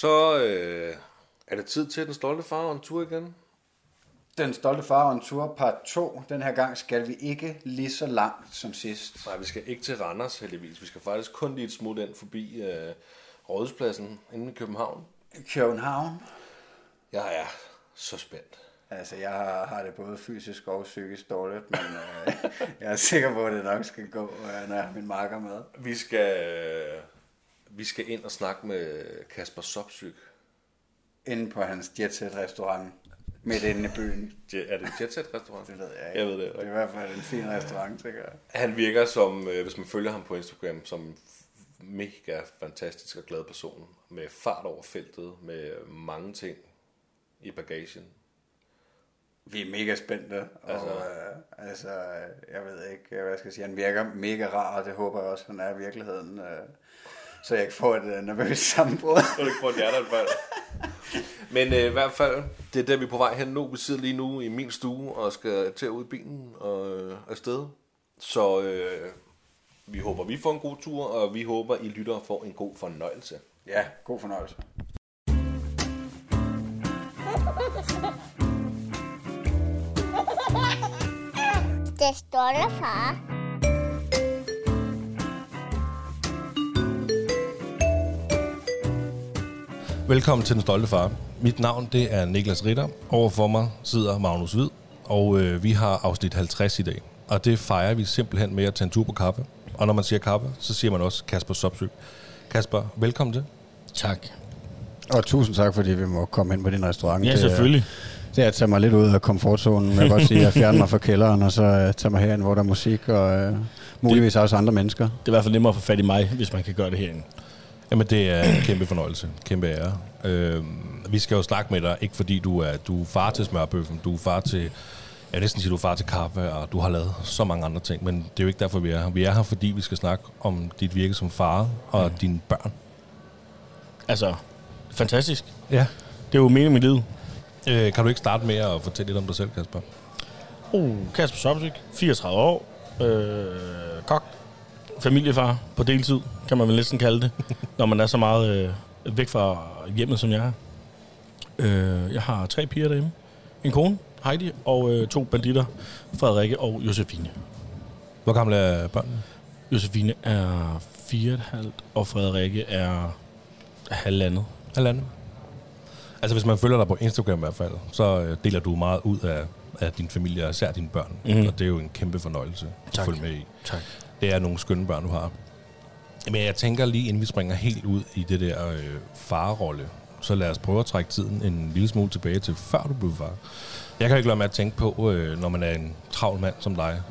Så øh, er det tid til den stolte far og en tur igen. Den stolte far og en tur part 2. Den her gang skal vi ikke lige så langt som sidst. Nej, vi skal ikke til Randers heldigvis. Vi skal faktisk kun lige et smut ind forbi øh, Rådhuspladsen inde i København. København. Jeg er så spændt. Altså, jeg har, har det både fysisk og psykisk dårligt, men øh, jeg er sikker på, at det nok skal gå, øh, når jeg har min marker med. Vi skal, øh, vi skal ind og snakke med Kasper Sopsyk. Inde på hans jetset restaurant midt inde i byen. Er det en jetset restaurant? Det ved jeg ikke. Jeg ved det Det er i hvert fald en fin restaurant, tænker jeg. Han virker som, øh, hvis man følger ham på Instagram, som mega fantastisk og glad person. Med fart over feltet, med mange ting i bagagen. Vi er mega spændte, og Altså- øh, altså, jeg ved ikke, hvad jeg skal sige, han virker mega rar, og det håber jeg også, han er i virkeligheden, øh, så jeg ikke får et øh, nervøst sammenbrud. Så du ikke får et hjerteanfald. Men øh, i hvert fald, det er der, vi er på vej hen nu. Vi sidder lige nu i min stue og skal til ud i bilen og øh, afsted. Så øh, vi håber, vi får en god tur, og vi håber, I lytter får en god fornøjelse. ja, god fornøjelse. Det stolte far. Velkommen til Den Stolte Far. Mit navn det er Niklas Ritter. Overfor mig sidder Magnus Hvid, og øh, vi har afsnit 50 i dag. Og det fejrer vi simpelthen med at tage en tur på kaffe. Og når man siger kaffe, så siger man også Kasper Sopsyk. Kasper, velkommen til. Tak. Og tusind tak, fordi vi må komme ind på din restaurant. Ja, Det er- selvfølgelig. Det er at tage mig lidt ud af komfortzonen. Jeg kan godt sige, at fjerne mig fra kælderen, og så uh, tage mig herind, hvor der er musik, og uh, muligvis også andre mennesker. Det er i hvert fald nemmere at få fat i mig, hvis man kan gøre det herinde. Jamen, det er en kæmpe fornøjelse. Kæmpe ære. Øh, vi skal jo snakke med dig, ikke fordi du er, du er far til smørbøffen, du er far til, jeg vil næsten sige, du er far til kaffe, og du har lavet så mange andre ting, men det er jo ikke derfor, vi er her. Vi er her, fordi vi skal snakke om dit virke som far og mm. dine børn. Altså, fantastisk. Ja. Det er jo meningen med livet. Øh, kan du ikke starte med at fortælle lidt om dig selv, Kasper? Uh, Kasper Sopsyk, 34 år, øh, kok, familiefar på deltid, kan man vel næsten kalde det, når man er så meget øh, væk fra hjemmet, som jeg er. Øh, jeg har tre piger derhjemme. En kone, Heidi, og øh, to banditter, Frederikke og Josefine. Hvor gamle er børnene? Josefine er 4,5, og Frederikke er halvandet. Halvanden. Altså, hvis man følger dig på Instagram i hvert fald, så øh, deler du meget ud af, af din familie, og især dine børn. Mm. Og det er jo en kæmpe fornøjelse at Tak. følge med i. Tak. Det er nogle skønne børn, du har. Men jeg tænker lige, inden vi springer helt ud i det der øh, farrolle, så lad os prøve at trække tiden en lille smule tilbage til før du blev far. Jeg kan ikke lade med at tænke på, øh, når man er en travl mand som dig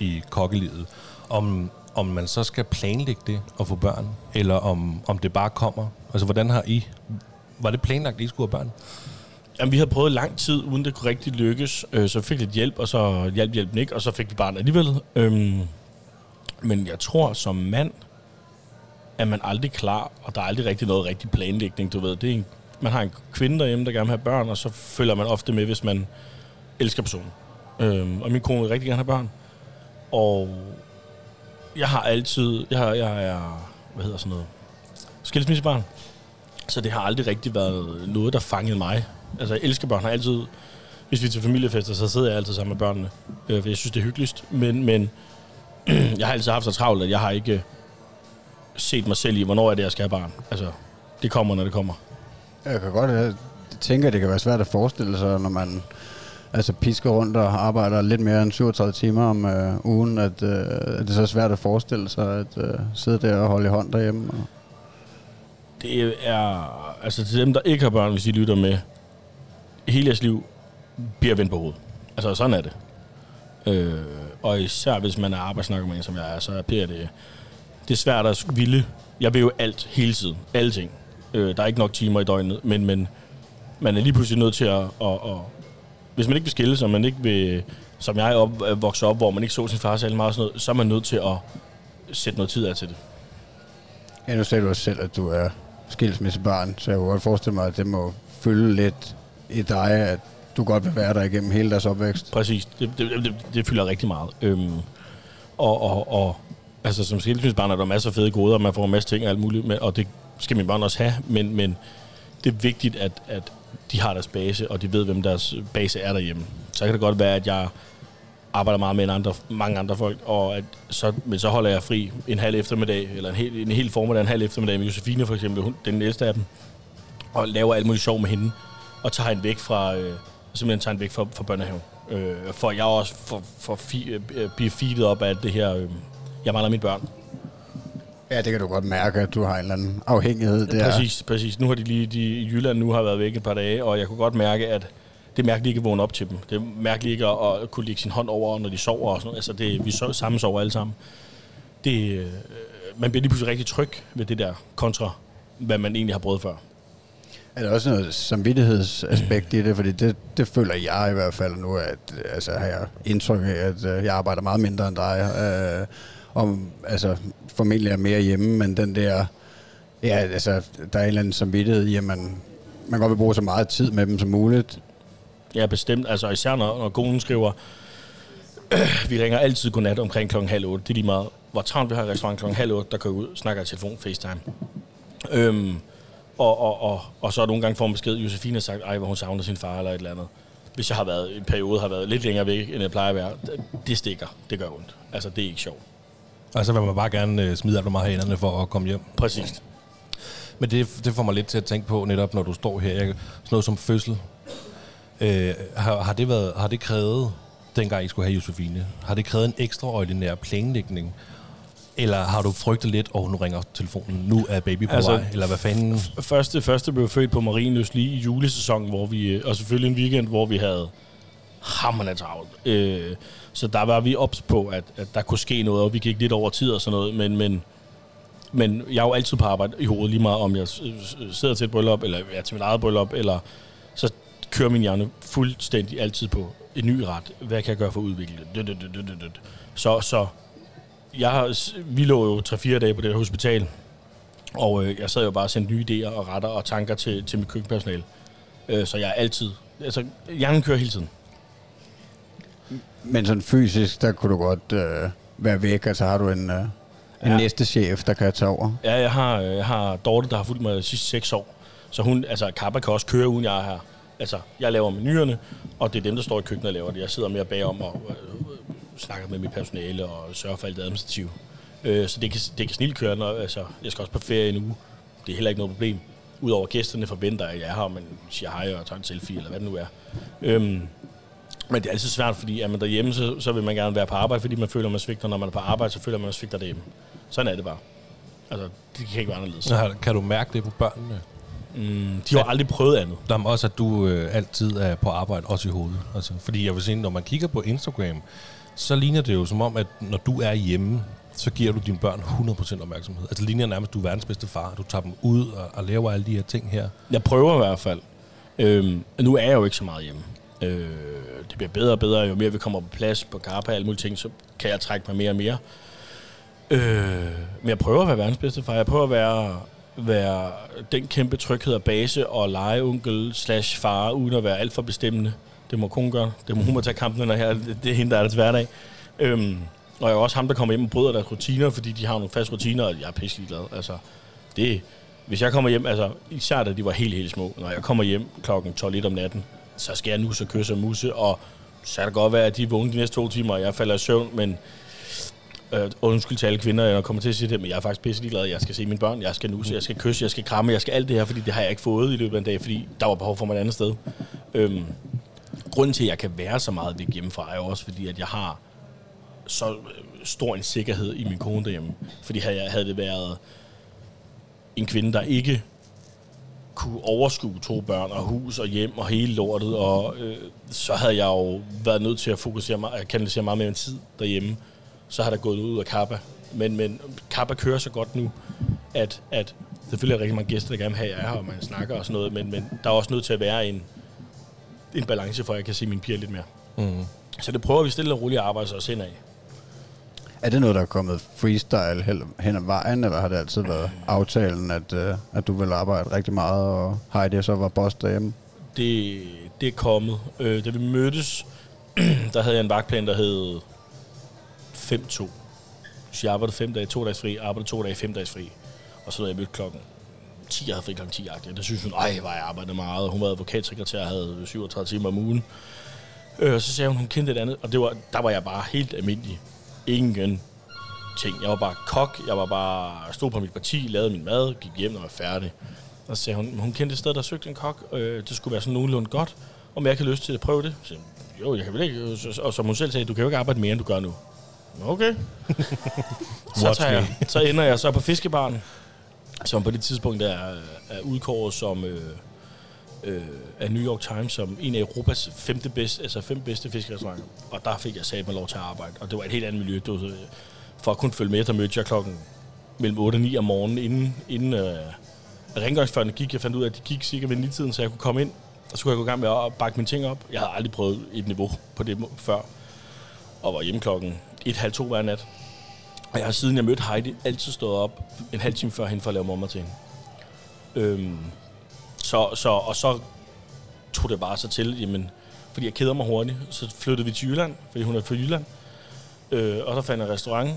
i kokkelivet, om, om man så skal planlægge det at få børn, eller om, om det bare kommer. Altså, hvordan har I... Var det planlagt, at I skulle have børn? Jamen, vi havde prøvet lang tid, uden det kunne rigtig lykkes. Øh, så fik lidt hjælp, og så hjalp hjælpen ikke, og så fik vi barn alligevel. Øhm, men jeg tror, som mand er man aldrig klar, og der er aldrig rigtig noget rigtig planlægning, du ved. Det er en, man har en kvinde derhjemme, der gerne vil have børn, og så følger man ofte med, hvis man elsker personen. Øhm, og min kone vil rigtig gerne have børn. Og jeg har altid, jeg, har, jeg er, hvad hedder sådan noget, skilsmissebarn. Så det har aldrig rigtig været noget, der fangede mig. Altså, jeg elsker børn. Har altid, hvis vi er til familiefester, så sidder jeg altid sammen med børnene. Øh, for jeg synes, det er hyggeligst. Men, men jeg har altid haft så travlt, at jeg har ikke set mig selv i, hvornår er det, jeg skal have barn. Altså, det kommer, når det kommer. Jeg kan godt jeg tænker, at det kan være svært at forestille sig, når man altså pisker rundt og arbejder lidt mere end 37 timer om øh, ugen, at, øh, at det så er svært at forestille sig at øh, sidde der og holde i hånd derhjemme. Og, Det er, altså til dem, der ikke har børn, hvis I lytter med, hele jeres liv bliver vendt på hovedet. Altså, sådan er det. Øh, og især hvis man er arbejdsnarkoman, som jeg er, så er det, det er svært at ville. Jeg vil jo alt, hele tiden. Alle ting. Øh, der er ikke nok timer i døgnet, men, men man er lige pludselig nødt til at, at, at hvis man ikke vil skille sig, man ikke vil, som jeg op, vokse op, hvor man ikke så sin far særlig meget, og sådan noget, så er man nødt til at sætte noget tid af til det. ja, nu sagde du også selv, at du er skilsmissebarn, så jeg kunne godt forestille mig, at det må fylde lidt i dig, at du godt vil være der igennem hele deres opvækst. Præcis. Det, det, det, det fylder rigtig meget. Øhm, og, og, og altså, som skilsmissebarn er der masser af fede goder, og man får en masse ting og alt muligt, med, og det skal mine børn også have, men, men det er vigtigt, at, at de har deres base, og de ved, hvem deres base er derhjemme. Så kan det godt være, at jeg arbejder meget med en andre, mange andre folk, og at så, men så holder jeg fri en halv eftermiddag, eller en hel, en hel formiddag, en halv eftermiddag med Josefine for eksempel, hun, den ældste af dem, og laver alt muligt sjov med hende, og tager hende væk fra, øh, simpelthen tager hende væk fra, fra børnehaven. Øh, for jeg også for, for fi, øh, bliver feedet op af det her, øh, jeg mangler mine børn. Ja, det kan du godt mærke, at du har en eller anden afhængighed der. Præcis, præcis. Nu har de lige, de i Jylland nu har været væk et par dage, og jeg kunne godt mærke, at det er mærkeligt ikke at vågne op til dem. Det er mærkeligt ikke at, at kunne lægge sin hånd over, når de sover og sådan noget. Altså, det, vi so, sammen sover alle sammen. Det, øh, man bliver lige pludselig rigtig tryg ved det der, kontra hvad man egentlig har prøvet før. Er der også noget samvittighedsaspekt i det? Fordi det, det føler jeg i hvert fald nu, at altså, har jeg indtryk af, at øh, jeg arbejder meget mindre end dig. Øh, om, altså, formentlig er mere hjemme, men den der, ja, altså, der er en eller anden samvittighed i, at man, man godt vil bruge så meget tid med dem som muligt. Ja, bestemt. Altså især når, når konen skriver, vi ringer altid godnat omkring klokken halv otte. Det er lige meget, hvor travlt vi har i restaurant klokken halv otte, der går ud, snakker i telefon, FaceTime. Øhm, og, og, og, og så er nogle gange får man besked, Josefine har sagt, ej, hvor hun savner sin far eller et eller andet. Hvis jeg har været en periode har været lidt længere væk, end jeg plejer at være, det, stikker. Det gør ondt. Altså, det er ikke sjovt. Altså vil man bare gerne øh, smide alt for meget hænderne for at komme hjem. Præcis. Men det, det får mig lidt til at tænke på, netop når du står her, jeg, sådan noget som fødsel. Øh, har, har, det været, har det krævet, dengang I skulle have Josefine, har det krævet en ekstraordinær planlægning? Eller har du frygtet lidt, og oh, nu ringer telefonen, nu er baby på Altså, vej, eller hvad fanden? Første, første blev født på Marienløs lige i julesæsonen, hvor vi, øh, og selvfølgelig en weekend, hvor vi havde hammerne travlt. Øh, så der var vi ops på, at, at der kunne ske noget, og vi gik lidt over tid og sådan noget, men, men, men jeg er jo altid på arbejde i hovedet, lige meget om jeg sidder til et bryllup, eller jeg er til mit eget bryllup, eller så kører min hjerne fuldstændig altid på en ny ret. Hvad kan jeg gøre for at udvikle det? Så, så jeg har, vi lå jo 3-4 dage på det her hospital, og øh, jeg sad jo bare og sendte nye idéer og retter og tanker til, til mit køkkenpersonale. Øh, så jeg er altid... Altså, hjernen kører hele tiden. Men sådan fysisk, der kunne du godt øh, være væk, og så har du en, øh, en Ja. næste chef, der kan tage over. Ja, jeg har, øh, jeg har Dorte, der har fulgt mig de sidste seks år. Så hun, altså Kappa kan også køre, uden jeg er her. Altså, jeg laver menuerne, og det er dem, der står i køkkenet og laver det. Jeg sidder mere bagom og øh, snakker med mit personale og sørger for alt det administrative. Øh, så det kan, det kan snilt køre, når, altså, jeg skal også på ferie en uge. Det er heller ikke noget problem. Udover gæsterne forventer, at jeg er her, man siger hej og tager en selfie, eller hvad det nu er. Øhm, men det er altid svært, fordi er man derhjemme, så, så vil man gerne være på arbejde, fordi man føler, man svigter. Når man er på arbejde, så føler man, man svigter derhjemme. Sådan er det bare. Altså, det kan ikke være anderledes. Har- Kan du mærke det på børnene? Mm, de har aldrig prøvet andet. Der er også, at du øh, altid er på arbejde, også i hovedet. Altså, fordi jeg vil sige, når man kigger på Instagram, så ligner det jo som om, at når du er hjemme, så giver du dine børn 100% opmærksomhed. Altså det ligner nærmest, at du er verdens bedste far. Du tager dem ud og, og laver alle de her ting her. Jeg prøver i hvert fald. Øhm, nu er jeg jo ikke så meget hjemme. Øh, det bliver bedre og bedre, jo mere vi kommer på plads på Carpa og alle mulige ting, så kan jeg trække mig mere og mere. Øh, men jeg prøver at være verdens bedste far. Jeg prøver at være, være den kæmpe tryghed og base og legeonkel slash far, uden at være alt for bestemmende. Det må kun gøre. Det må hun må tage kampen, under her. Det, er hende, der er deres hverdag. Øhm, og jeg er også ham, der kommer hjem og bryder deres rutiner, fordi de har nogle faste rutiner, og jeg er pisselig glad. Altså, det, hvis jeg kommer hjem, altså især da de var helt, helt små, når jeg kommer hjem klokken 12 om natten, så skal jeg nu så kysse og musse, og så kan det godt være, at de er vågne de næste to timer, og jeg falder i søvn, men øh, undskyld til alle kvinder, jeg kommer til at sige det, men jeg er faktisk pisselig glad. Jeg skal se mine børn, jeg skal nusse, jeg skal kysse, jeg skal kramme, jeg skal alt det her, fordi det har jeg ikke fået i løbet af en dag, fordi der var behov for mig et andet sted. Øhm, grunden til, at jeg kan være så meget væk hjemmefra, er jo også fordi, at jeg har så øh, stor en sikkerhed i min kone derhjemme. Fordi havde, jeg, havde det været en kvinde, der ikke kunne overskue to børn og hus og hjem og hele lortet, og øh, så havde jeg jo været nødt til at fokusere meget, kanalisere meget mere en tid derhjemme. Så har der gået ud af Kappa. Men, men Kappa kører så godt nu, at, at selvfølgelig er der rigtig mange gæster, der gerne vil have, at jeg er her, og man snakker og sådan noget, men, men der er også nødt til at være en, en balance, for at jeg kan se mine piger lidt mere. Mm. Så det prøver vi stille og roligt at arbejde os hen af. Er det noget, der er kommet freestyle hen- ad vejen, eller har det altid været aftalen, at, øh, at du vil arbejde rigtig meget, og Heidi så var boss derhjemme? det, det er kommet. Øh, da vi mødtes, der havde jeg en vagtplan, der hed 5-2. Så jeg arbejdede fem dage, to dages fri, arbejdede to dage, fem dages fri. Og så havde jeg mødt klokken 10, jeg havde fri klokken 10 -agtigt. Der synes hun, ej, hvor jeg arbejdede meget. Hun var advokatsekretær, havde 37 timer om ugen. Øh, og så sagde hun, hun kendte et andet, og det var, der var jeg bare helt almindelig. Ingen ting. Jeg var bare kok, jeg var bare stod på mit parti, lavede min mad, gik hjem og var færdig. Og så sagde hun, hun kendte et sted, der søgte en kok, øh, det skulle være sådan nogenlunde godt, om jeg kan lyst til at prøve det. Så, jeg, jo, jeg kan vel ikke. Og som hun selv sagde, du kan jo ikke arbejde mere, end du gør nu. Okay. så, tager jeg, så ender jeg så på fiskebaren, som på det tidspunkt er, er udkåret som øh, øh, af New York Times som en af Europas femte bedste, altså fem bedste fiskerestauranter. Og der fik jeg sat mig lov til at arbejde. Og det var et helt andet miljø. Det var, så- for at kunne følge med, der mødte jeg klokken mellem 8 og 9 om morgenen, inden, inden øh, rengøringsførende gik. Jeg fandt ud af, at de gik cirka ved 9-tiden, så jeg kunne komme ind, og så kunne jeg gå i gang med at bakke mine ting op. Jeg havde aldrig prøvet et niveau på det før, og var hjemme klokken 1-halv 2 hver nat. Og jeg har siden jeg mødte Heidi altid stået op en halv time før hende for at lave mormor til hende. Øhm, så, så, og så tog det bare så til, jamen, fordi jeg keder mig hurtigt, så flyttede vi til Jylland, fordi hun er fra Jylland. Øh, og så fandt jeg en restaurant,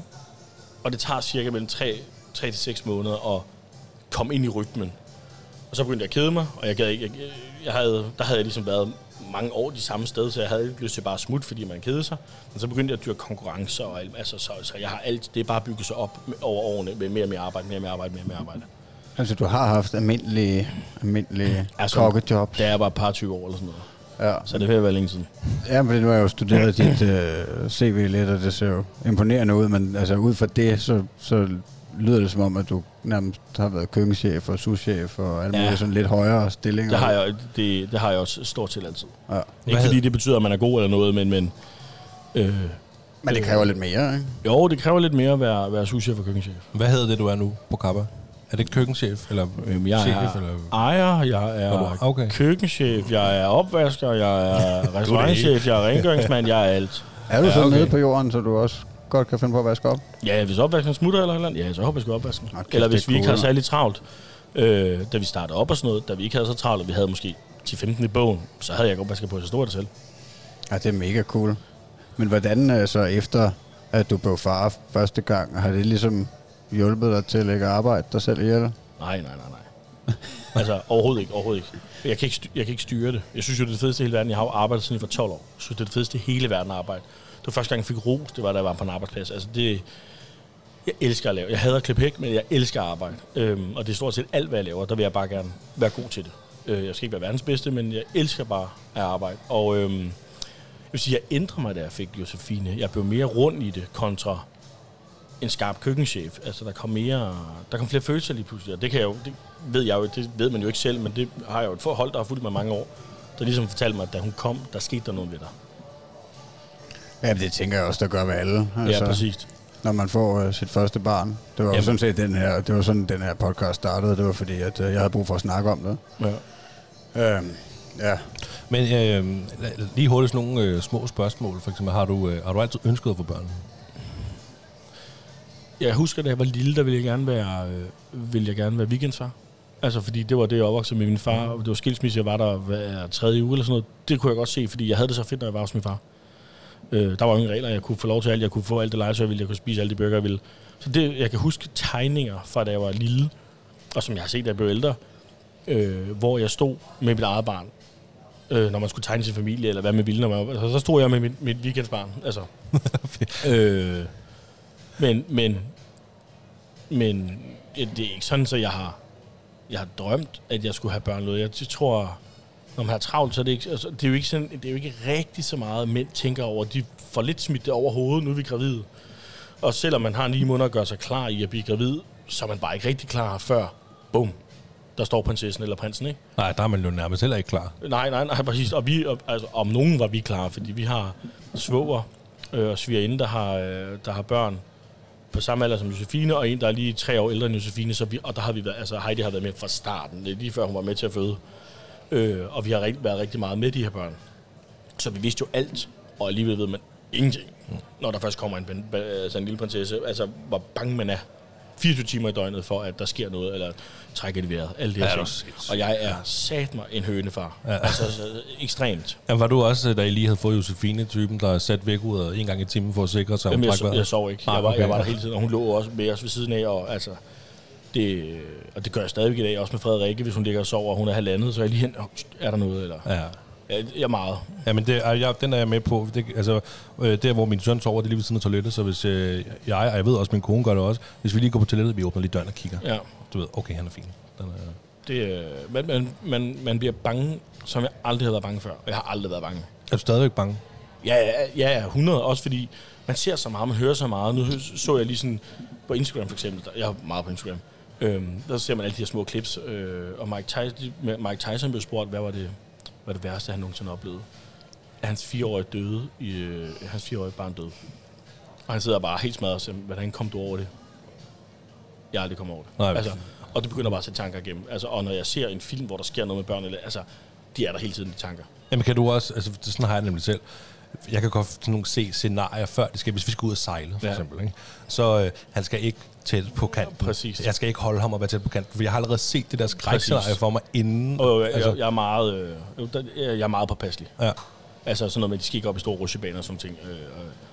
og det tager cirka mellem 3, 3 til 6 måneder at komme ind i rytmen. Og så begyndte jeg at kede mig, og jeg gad ikke, jeg, jeg havde, der havde jeg ligesom været mange år de samme sted, så jeg havde ikke lyst til bare at smutte, fordi man kedede sig. Men så begyndte jeg at dyrke konkurrencer, og alt, altså, så, så jeg har alt, det er bare bygget sig op over årene med mere og mere arbejde, mere og mere arbejde, mere og mere arbejde. Altså, du har haft almindelige, almindelige Altså, kokkejobs. Da jeg var et par 20 år eller sådan noget. Ja. Så det vil være længe siden. Ja, men nu har jeg jo studeret dit uh, CV lidt, og det ser jo imponerende ud, men altså ud fra det, så, så lyder det som om, at du nærmest har været køkkenchef og souschef og alle Ja. mulige sådan lidt højere stillinger. Det har jeg, det, det har jeg også stort set altid. Ja. Ikke fordi det betyder, at man er god eller noget, men, men øh, Men det kræver lidt mere, ikke? jo, det kræver lidt mere at være, være souschef og køkkenchef. Hvad hedder det, du er nu på Kappa? Er det køkkenchef? Eller Øhm, jeg chef? er Eller? ejer, jeg er okay. køkkenchef, jeg er opvasker, jeg er restaurantchef, jeg er rengøringsmand, jeg er alt. Er du Ja, så okay. nede på jorden, så du også godt kan finde på at vaske op? Ja, hvis opvasken smutter eller noget, ja, så hopper jeg sgu opvasken. Kæft, Eller hvis vi ikke har særlig travlt, øh, da vi startede op og sådan noget, da vi ikke havde så travlt, og vi havde måske 10-15 i bogen, så havde jeg ikke opvasket på, så stod det selv. Ja, det er mega cool. Men hvordan øh, så efter, at du blev far første gang, har det ligesom hjulpet dig til at ikke arbejde dig selv ihjel? Nej, nej, nej, nej. altså, overhovedet ikke, overhovedet ikke. Jeg kan ikke, styr, jeg kan ikke styre det. Jeg synes jo, det er det fedeste i hele verden. Jeg har jo arbejdet siden jeg var 12 år. Jeg synes, det er det fedeste i hele verden at arbejde. Det var første gang, jeg fik ro, det var, da jeg var på en arbejdsplads. Altså, det, jeg elsker at lave. Jeg hader at klippe hæk, men jeg elsker at arbejde. Øhm, og det er stort set alt, hvad jeg laver. Der vil jeg bare gerne være god til det. Øh, jeg skal ikke være verdens bedste, men jeg elsker bare at arbejde. Og øhm, jeg vil sige, jeg ændrer mig, da jeg fik Josefine. Jeg blev mere rund i det, kontra en skarp køkkenchef. Altså, der kom mere, der kom flere følelser lige pludselig, og det kan jeg jo, det ved jeg jo, det ved man jo ikke selv, men det har jeg jo et forhold, der har fulgt mig mange år, der ligesom fortalte mig, at da hun kom, der skete der noget ved dig. Ja, det tænker jeg også, der gør med alle. Altså, ja, præcis. Når man får øh, sit første barn. Det var jo Jamen. sådan set den her, det var sådan, den her podcast startede. Det var fordi, at øh, jeg havde brug for at snakke om det. Ja. Øhm, ja. Men øh, lige hurtigt sådan nogle øh, små spørgsmål. For eksempel, har du, øh, har du altid ønsket at få børn? Jeg husker, da jeg var lille, der ville jeg gerne være, øh, ville jeg gerne være weekendsfar. Altså, fordi det var det, jeg opvoksede med min far. Det var skilsmisse, jeg var der hver tredje uge eller sådan noget. Det kunne jeg godt se, fordi jeg havde det så fedt, når jeg var hos min far. Øh, der var ingen regler. Jeg kunne få lov til alt. Jeg kunne få alt det legetøj, jeg ville. Jeg kunne spise alle de burger, jeg ville. Så det, jeg kan huske tegninger fra, da jeg var lille, og som jeg har set, da jeg blev ældre, øh, hvor jeg stod med mit eget barn. Øh, når man skulle tegne sin familie, eller hvad man ville. Når man, altså, så stod jeg med mit, mit weekendsbarn. Altså. øh, men, men, men det er ikke sådan, så jeg har, jeg har drømt, at jeg skulle have børn. Jeg tror, når man har travlt, så er det ikke, altså, det er jo ikke, sådan, det er jo ikke rigtig så meget, mænd tænker over. De får lidt smidt det over hovedet, nu er vi gravide. Og selvom man har ni måneder at gøre sig klar i at blive gravid, så er man bare ikke rigtig klar før, bum, der står prinsessen eller prinsen, ikke? Nej, der er man jo nærmest heller ikke klar. Nej, nej, nej, præcis. Og vi, altså, om nogen var vi klar, fordi vi har svoger øh, og svigerinde, der har, øh, der har børn på samme alder som Josefine, og en, der er lige tre år ældre end Josefine, så vi, og der har vi været, altså Heidi har været med fra starten, det er lige før hun var med til at føde. Øh, og vi har rigt, været rigtig meget med de her børn. Så vi vidste jo alt, og alligevel ved man ingenting, når der først kommer en, altså en lille prinsesse. Altså, hvor bange man er 24 timer i døgnet for, at der sker noget, eller trækker det vejret. Alle de her Ja, det ting. Og jeg er sat mig en hønefar. Ja. Altså, så, ekstremt. Jamen, var du også, da I lige havde fået Josefine-typen, der sat vækkeuret en gang i timen for at sikre sig, Jamen, jeg, vejret? jeg sov ikke. Ah, Jeg var, okay. jeg var der hele tiden, og hun lå også med os ved siden af. Og, altså, Det, og det gør jeg stadigvæk i dag, også med Frederikke, hvis hun ligger og sover, og hun er halvandet, så er jeg lige hen, "Åh, er der noget, eller? Ja. Jeg, jeg er meget. Ja, men det, jeg, den er jeg med på. Det, altså, øh, der, hvor min søn sover, det er lige ved siden af toilettet, så hvis øh, jeg, og jeg ved også, min kone gør det også, hvis vi lige går på toilettet, vi åbner lige døren og kigger. Ja. Du ved, okay, han er fin. Den er, Det, øh, man, man, man, man bliver bange, som jeg aldrig har været bange før. Jeg har aldrig været bange. er du stadigvæk bange? Ja, ja, ja, ja, 100. Også fordi man ser så meget, man hører så meget. Nu så jeg lige sådan på Instagram for eksempel. Jeg er meget på Instagram. Øhm, der ser man alle de her små clips. Øh, og Mike Tyson, Mike Tyson blev spurgt, hvad var det, hvad det værste, han nogensinde oplevede? At hans fireårige døde. I, øh, hans fireårige barn døde. Og han sidder bare helt smadret og siger, hvordan kom du over det? Jeg aldrig kommet over det. Nej, altså, og det begynder bare at sætte tanker igennem. Altså, og når jeg ser en film, hvor der sker noget med børn, eller, altså, de er der hele tiden, de tanker. Jamen kan du også, altså sådan har jeg nemlig selv. Jeg kan godt sådan nogle se scenarier før det skal, hvis vi skal ud og sejle, for Ja. eksempel. Ikke? Så øh, han skal ikke tæt på kanten. Præcis. Jeg skal ikke holde ham og være tæt på kanten, for jeg har allerede set det der skrækscenarie for mig inden. Og jeg, altså, jeg, jeg, er meget, øh, jeg er meget påpasselig. ja. Altså sådan noget med, at de skal ikke op i store rusjebaner og sådan ting. Øh, øh,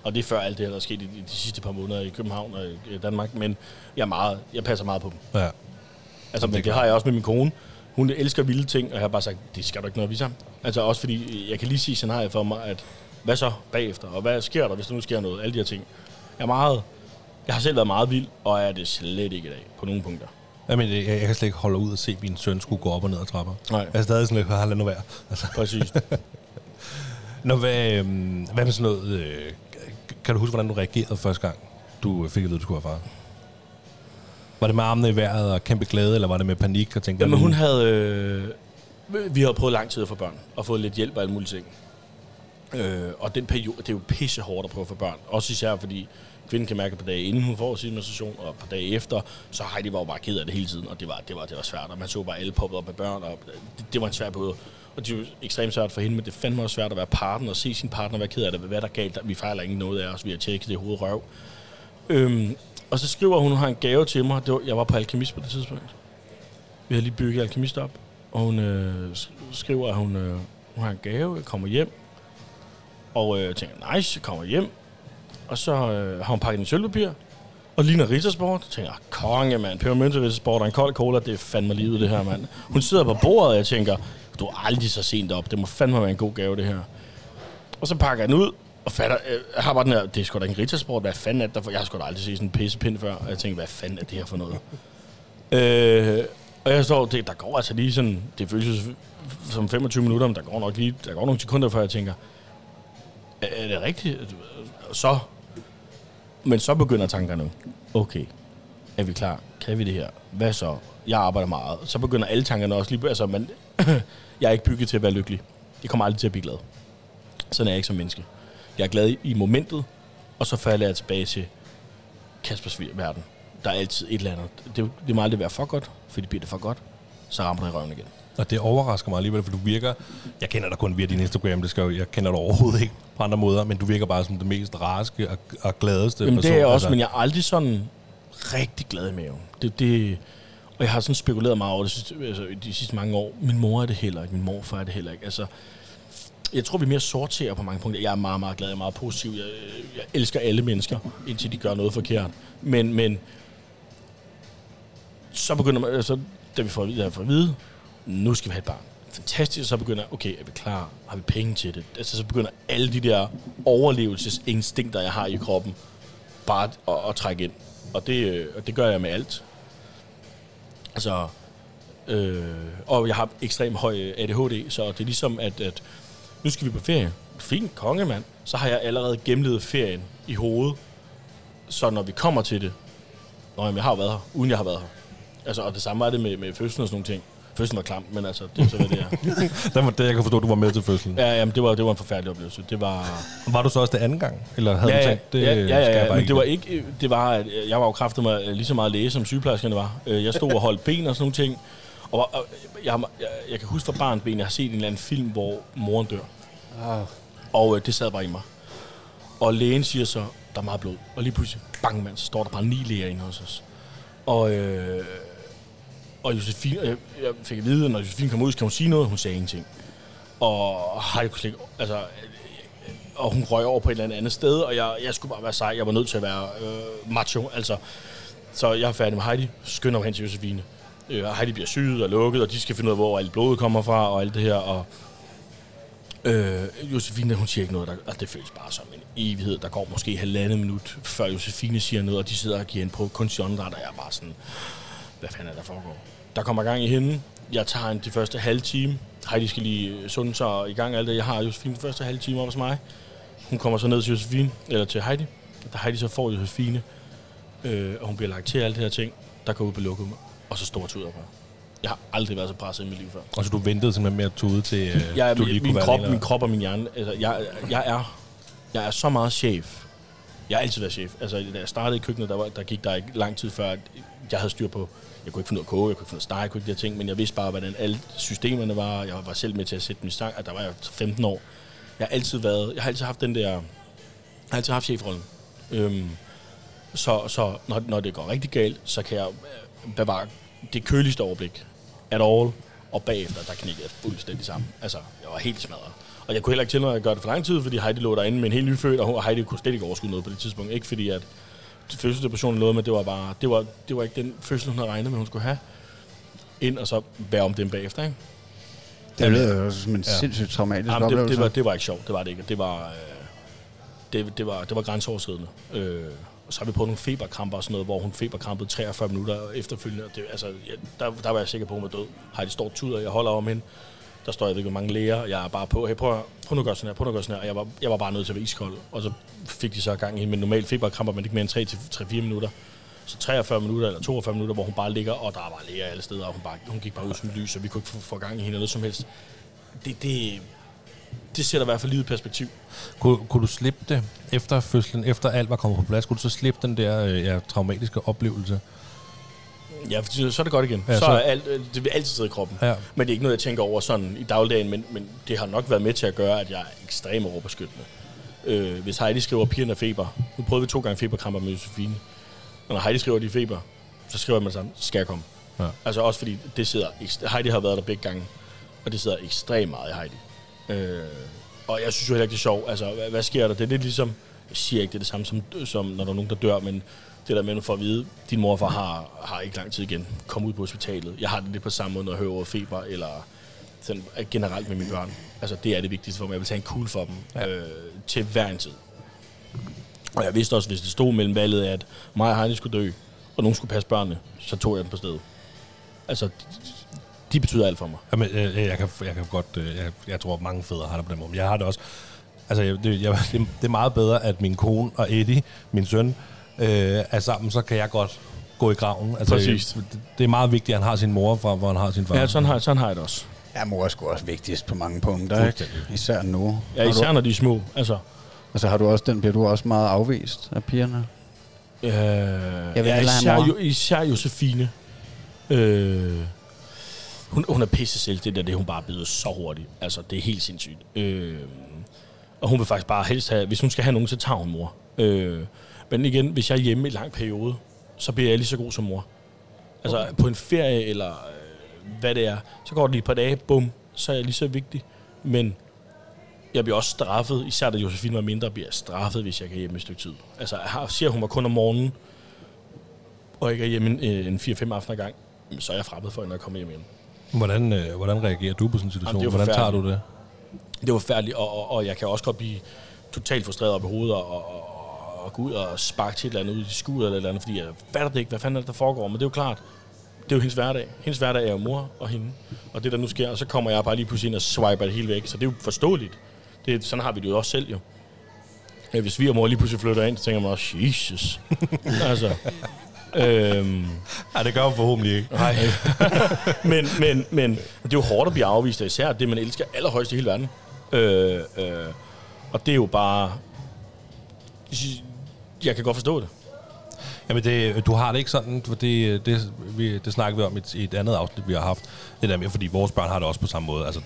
og det er før alt det her, der er sket i, de sidste par måneder i København og i Danmark. Men jeg, er meget, jeg passer meget på dem. ja. Altså, men det har jeg også med min kone. Hun elsker vilde ting, og jeg har bare sagt, det skal du ikke noget vise ham. Altså også fordi, jeg kan lige sige scenariet for mig, at hvad så bagefter, og hvad sker der, hvis der nu sker noget, alle de her ting. Jeg er meget, jeg har selv været meget vild, og er det slet ikke i dag, på nogle punkter. Jamen, jeg, jeg kan slet ikke holde ud og se min søn skulle gå op og ned ad trapper. Nej. Jeg er stadig sådan lidt, har lad nu være. Altså, Præcis. Nå, hvad, øhm, hvad med sådan noget... Øh, kan du huske, hvordan du reagerede første gang, du fik at vide, at du skulle være far? Var det med armene i vejret og kæmpe glæde, eller var det med panik og tænkte, Jamen, hun havde... Øh, vi har prøvet lang tid at få børn, og fået lidt hjælp og alle mulige ting. Øh, og den periode, det er jo pisse hårdt at prøve at få børn. Også især fordi kvinden kan mærke på dage inden hun får sin menstruation, og på dage efter, så Heidi var jo bare ked af det hele tiden, og det var, det var, det var svært. Og man så bare alle poppet op med børn, og det, det var en svær periode. Og det er jo ekstremt svært for hende, men det er fandme også svært at være partner og se sin partner være ked af det. Hvad der er galt? Vi fejler ikke noget af os. Vi har tjekket det hoved røv. Øhm, og så skriver hun, hun har en gave til mig. Det var, jeg var på alkemist på det tidspunkt. Vi havde lige bygget alkemist op. Og hun øh, skriver, at hun, øh, hun har en gave. Jeg kommer hjem. Og øh, tænker, nice, jeg kommer hjem. Og så øh, har hun pakket en sølvpapir. Og ligner Rittersport. Jeg tænker, konge, mand. Pebermynte Rittersport og en kold cola. Det er fandme livet, det her, mand. Hun sidder på bordet, og jeg tænker, du er aldrig så sent op. Det må fandme være en god gave, det her. Og så pakker jeg den ud, og fatter, øh, jeg har bare den her, det er sgu da en Rittersport, hvad fanden er det der for? Jeg har sgu da aldrig set sådan en pissepind før, og jeg tænker, hvad fanden er det her for noget? øh, og jeg står, det, der går altså lige sådan, det føles som 25 minutter, men der går nok lige, der går nogle sekunder, før jeg tænker, er, det rigtigt? Så, men så begynder tankerne, okay, er vi klar? Kan vi det her? Hvad så? Jeg arbejder meget. Så begynder alle tankerne også lige, altså, man, jeg er ikke bygget til at være lykkelig. Jeg kommer aldrig til at blive glad. Sådan er jeg ikke som menneske. Jeg er glad i, i momentet, og så falder jeg tilbage til Kaspers verden. Der er altid et eller andet. Det, det må aldrig være for godt, for det bliver det for godt, så rammer det i røven igen. Og det overrasker mig alligevel, for du virker... Jeg kender dig kun via din Instagram, det skal jo, jeg kender dig overhovedet ikke på andre måder, men du virker bare som det mest raske og, og gladeste Jamen person. det er jeg også, altså. men jeg er aldrig sådan rigtig glad i maven. Det, det, og jeg har sådan spekuleret meget over det sidste, altså, de sidste mange år. Min mor er det heller ikke, min morfar er det heller ikke. Altså, jeg tror, vi er mere sorterer på mange punkter. Jeg er meget, meget glad, jeg er meget positiv. Jeg, jeg elsker alle mennesker, indtil de gør noget forkert. Men, men så begynder man, altså, da vi får da jeg får at vide, nu skal vi have et barn. Fantastisk, så begynder okay, er vi klar? Har vi penge til det? Altså, så begynder alle de der overlevelsesinstinkter, jeg har i kroppen, bare at, at, at trække ind. Og det, øh, og det gør jeg med alt. Altså, øh, og jeg har ekstremt høj ADHD, så det er ligesom, at, at nu skal vi på ferie. Fint, kongemand. Så har jeg allerede gennemlevet ferien i hovedet. Så når vi kommer til det, Nå, jamen, jeg har været her, uden jeg har været her. Altså, og det samme var det med, med fødslen og sådan nogle ting. Fødslen var klam, men altså, det er så, hvad det er. Der var det, jeg kan forstå, at du var med til fødslen. Ja. Ja, jamen, det var, det var en forfærdelig oplevelse. Det var... Var du så også det anden gang? Eller havde ja, du tænkt, det ja, ja, skal ja, jeg ja, bare men det var ikke? det var, at jeg var jo kraftet mig lige så meget læge, som sygeplejerskerne var. Øh, Jeg stod og holdt ben og sådan nogle ting. Og og jeg, jeg, jeg kan huske fra barnsben, jeg har set en eller anden film, hvor moren dør. Ah. Og øh, det sad bare i mig. Og lægen siger så, der er meget blod. Og lige pludselig, bang mand, så står der bare ni læger inde hos os. Og, øh, og Josefine, jeg, jeg fik at vide, at når Josefine kom ud, skal hun sige noget, hun sagde ingenting. Og Heidi kunne slet altså, øh, og hun røg over på et eller andet sted, og jeg, jeg skulle bare være sej. Jeg var nødt til at være øh, macho, altså. Så jeg er færdig med Heidi, skynder mig hen til Josefine. Øh, og Heidi bliver syet og lukket, og de skal finde ud af, hvor alt blodet kommer fra og alt det her. Og øh, Josefine, hun siger ikke noget, der, altså, det føles bare som en evighed. Der går måske halvandet minut, før Josefine siger noget, og de sidder og giver en på kunstig åndedræt, og jeg er bare sådan, hvad fanden er der foregår? Der kommer gang i hende. Jeg tager en de første halve time. Heidi skal lige sunde sig i gang alt det. Jeg har Josefine de første halve time op hos mig. Hun kommer så ned til Josefine, eller til Heidi. Da Heidi så får Josefine, øh, og hun bliver lagt til alle de her ting, der går ud på lukket og så står tuder på. Jeg har aldrig været så presset i mit liv før. Og så du ventede simpelthen med at tude til, øh, Jeg, du lige min, kunne krop, alene, min krop og min hjerne, altså, jeg, jeg, er, jeg er så meget chef. Jeg har altid været chef. Altså, da jeg startede i køkkenet, der, var, der gik der ikke lang tid før, at jeg havde styr på, jeg kunne ikke finde ud af at koge, jeg kunne ikke finde ud af at stege, jeg kunne ikke de her ting, men jeg vidste bare, hvordan alle systemerne var. Jeg var selv med til at sætte min i stang, at der var jeg 15 år. Jeg har altid været, jeg har altid haft den der, jeg har altid haft chefrollen. Øhm, så så når, når det går rigtig galt, så kan jeg øh, bevare det køligste overblik at all, og bagefter, der knækkede jeg fuldstændig sammen. Altså, jeg var helt smadret. Og jeg kunne heller ikke til, at gøre det for lang tid, fordi Heidi lå derinde med en helt nyfødt, og Heidi kunne slet ikke overskue noget på det tidspunkt. Ikke fordi, at fødselsdepressionen lå med, det var bare, det var, det var ikke den fødsel, hun havde regnet med, hun skulle have. Ind og så være om dem bagefter, ikke? Det lyder jo som en ja. sindssygt traumatisk Jamen, det, det, var, det var ikke sjovt, det var det ikke. Det var, øh, det, det var, det var grænseoverskridende. Øh, og så har vi på nogle feberkramper og sådan noget, hvor hun feberkrampede 43 minutter efterfølgende. Og Det, altså, ja, der, der var jeg sikker på, at hun var død. Heidi står tuder, jeg holder om hende. Der står jeg ved ikke, hvor mange læger, jeg er bare på, hey, prøv, prøv nu at gøre sådan her, prøv nu at gøre sådan her. Og jeg var, jeg var bare nødt til at være iskold. Og så fik de så gang i men med normal feberkramper, men ikke mere end 3-4 minutter. Så 43 minutter eller 42 minutter, hvor hun bare ligger, og der var læger alle steder, og hun, bare, hun gik bare ud som lys, og vi kunne ikke få, få gang i hende eller noget som helst. Det, det, det sætter i hvert fald livet perspektiv. Kunne, kunne du slippe det efter fødslen, efter alt var kommet på plads? Kunne du så slippe den der øh, ja, traumatiske oplevelse? Ja, for så er det godt igen. Ja, så, så- er alt, øh, det vil altid sidde i kroppen. Ja. Men det er ikke noget, jeg tænker over sådan i dagligdagen, men, men det har nok været med til at gøre, at jeg er ekstremt overbeskyttende. Øh, hvis Heidi skriver, at pigerne er feber, nu prøvede vi to gange feberkramper med Josefine, og når Heidi skriver, at de er feber, så skriver jeg med det samme, skal jeg komme? Ja. Altså også fordi, det sidder, Heidi har været der begge gange, og det sidder ekstremt meget i Heidi. Øh, og jeg synes jo heller ikke, det er sjovt. Altså, hvad, hvad sker der? Det er lidt ligesom, jeg siger ikke, det er det samme som, som når der er nogen, der dør, men det der med, at får at vide, din mor og far har, har ikke lang tid igen. Kom ud på hospitalet. Jeg har det lidt på samme måde, når jeg hører ordet feber, eller sådan, generelt med mine børn. Altså, det er det vigtigste for mig. Jeg vil tage en kugle for dem ja. øh, til hver en tid. Og jeg vidste også, hvis det stod mellem valget at mig og Heidi skulle dø, og nogen skulle passe børnene, så tog jeg dem på stedet. Altså, de betyder alt for mig. Jamen, øh, jeg, kan, jeg kan godt... Øh, jeg, jeg tror, mange fædre har det på den måde. Jeg har det også. Altså, jeg, det, jeg, det, det er meget bedre, at min kone og Eddie, min søn, øh, er sammen, så kan jeg godt gå i graven. Altså, Præcis. Det, det er meget vigtigt, at han har sin mor, fra hvor han har sin far. Ja, sådan har, sådan har jeg det også. Ja, mor er sgu også vigtigst på mange punkter, ikke? Især nu. Ja, især du, når de er små. Altså, altså har du også den, bliver du også meget afvist af pigerne? øh, Jeg vil ja, især, jo, især Josefine. Øh, hun, hun er pisse selv, det der, det er hun bare blevet så hurtigt. Altså, det er helt sindssygt. Øh, og hun vil faktisk bare helst have, hvis hun skal have nogen, så tager hun mor. Øh, men igen, hvis jeg er hjemme i lang periode, så bliver jeg lige så god som mor. Altså, okay. på en ferie, eller øh, hvad det er, så går det lige et par dage, bum, så er jeg lige så vigtig. Men jeg bliver også straffet, især da Josefine var mindre, bliver jeg straffet, hvis jeg kan hjem et stykke tid. Altså, jeg har, siger, hun var kun om morgenen, og ikke er hjemme en, en 4-5 aftener gang, så er jeg fremmed for, når jeg kommer hjem igen. Hvordan, øh, hvordan reagerer du på sådan en situation? Jamen, hvordan tager du det? Det var færdigt, og, og, og jeg kan også godt blive totalt frustreret op i hovedet, og, og, og, og gå ud og sparke til et eller andet ud i skuret eller et eller andet, fordi jeg fatter det ikke, hvad fanden er det, der foregår, men det er jo klart, det er jo hendes hverdag. Hendes hverdag er jo mor og hende, og det der nu sker, og så kommer jeg bare lige pludselig ind og swiper det hele væk, så det er jo forståeligt. Det, sådan har vi det jo også selv jo. Ja, hvis vi og mor lige pludselig flytter ind, så tænker man også, Jesus. altså, øhm, Ja, det gør hun forhåbentlig ikke. Nej. men, men, men det er jo hårdt at blive afvist, og især det, man elsker allerhøjst i hele verden. Øh, øh, og det er jo bare... Jeg kan godt forstå det. Jamen, det, du har det ikke sådan, for det, det, vi, det snakker vi om i et, i et andet afsnit, vi har haft. Det der med, fordi vores børn har det også på samme måde. Altså,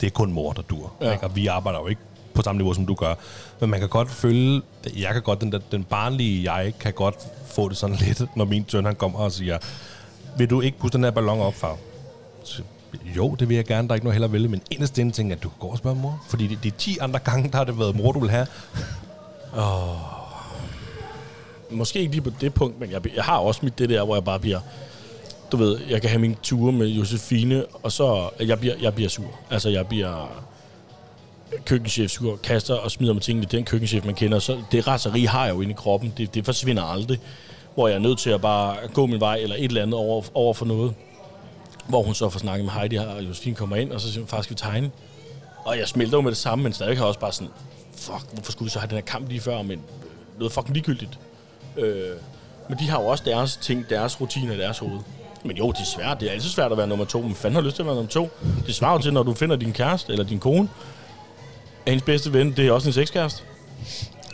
det er kun mor, der dur. Ja. Ikke? Og vi arbejder jo ikke på samme niveau, som du gør. Men man kan godt føle, jeg kan godt, den, der, den barnlige jeg kan godt få det sådan lidt, når min søn han kommer og siger, vil du ikke puste den her ballon op, far? Så, jo, det vil jeg gerne, der er ikke noget heller vælge, men inderst inde tænker jeg, at du kan gå og spørge mor. Fordi de, de 10 andre gange, der har det været mor, du vil have måske ikke lige på det punkt, men jeg, jeg har også mit det der, hvor jeg bare bliver, du ved, jeg kan have min ture med Josefine, og så, jeg bliver, jeg bliver sur. Altså, jeg bliver køkkenchef sur, kaster og smider med tingene den køkkenchef, man kender. Så det raseri har jeg jo inde i kroppen. Det, det forsvinder aldrig. Hvor jeg er nødt til at bare gå min vej, eller et eller andet over, over for noget. Hvor hun så får snakket med Heidi, og Josefine kommer ind, og så siger hun, far, skal vi tegne? Og jeg smelter jo med det samme, men stadig har jeg også bare sådan, fuck, hvorfor skulle vi så have den her kamp lige før, men øh, noget fucking ligegyldigt. Øh, men de har jo også deres ting, deres rutiner i deres hoved. Men jo, det er svært. Det er altid svært at være nummer to. Men fanden har lyst til at være nummer to? Det svarer jo til, når du finder din kæreste eller din kone. Er hendes bedste ven, det er også en sexkæreste.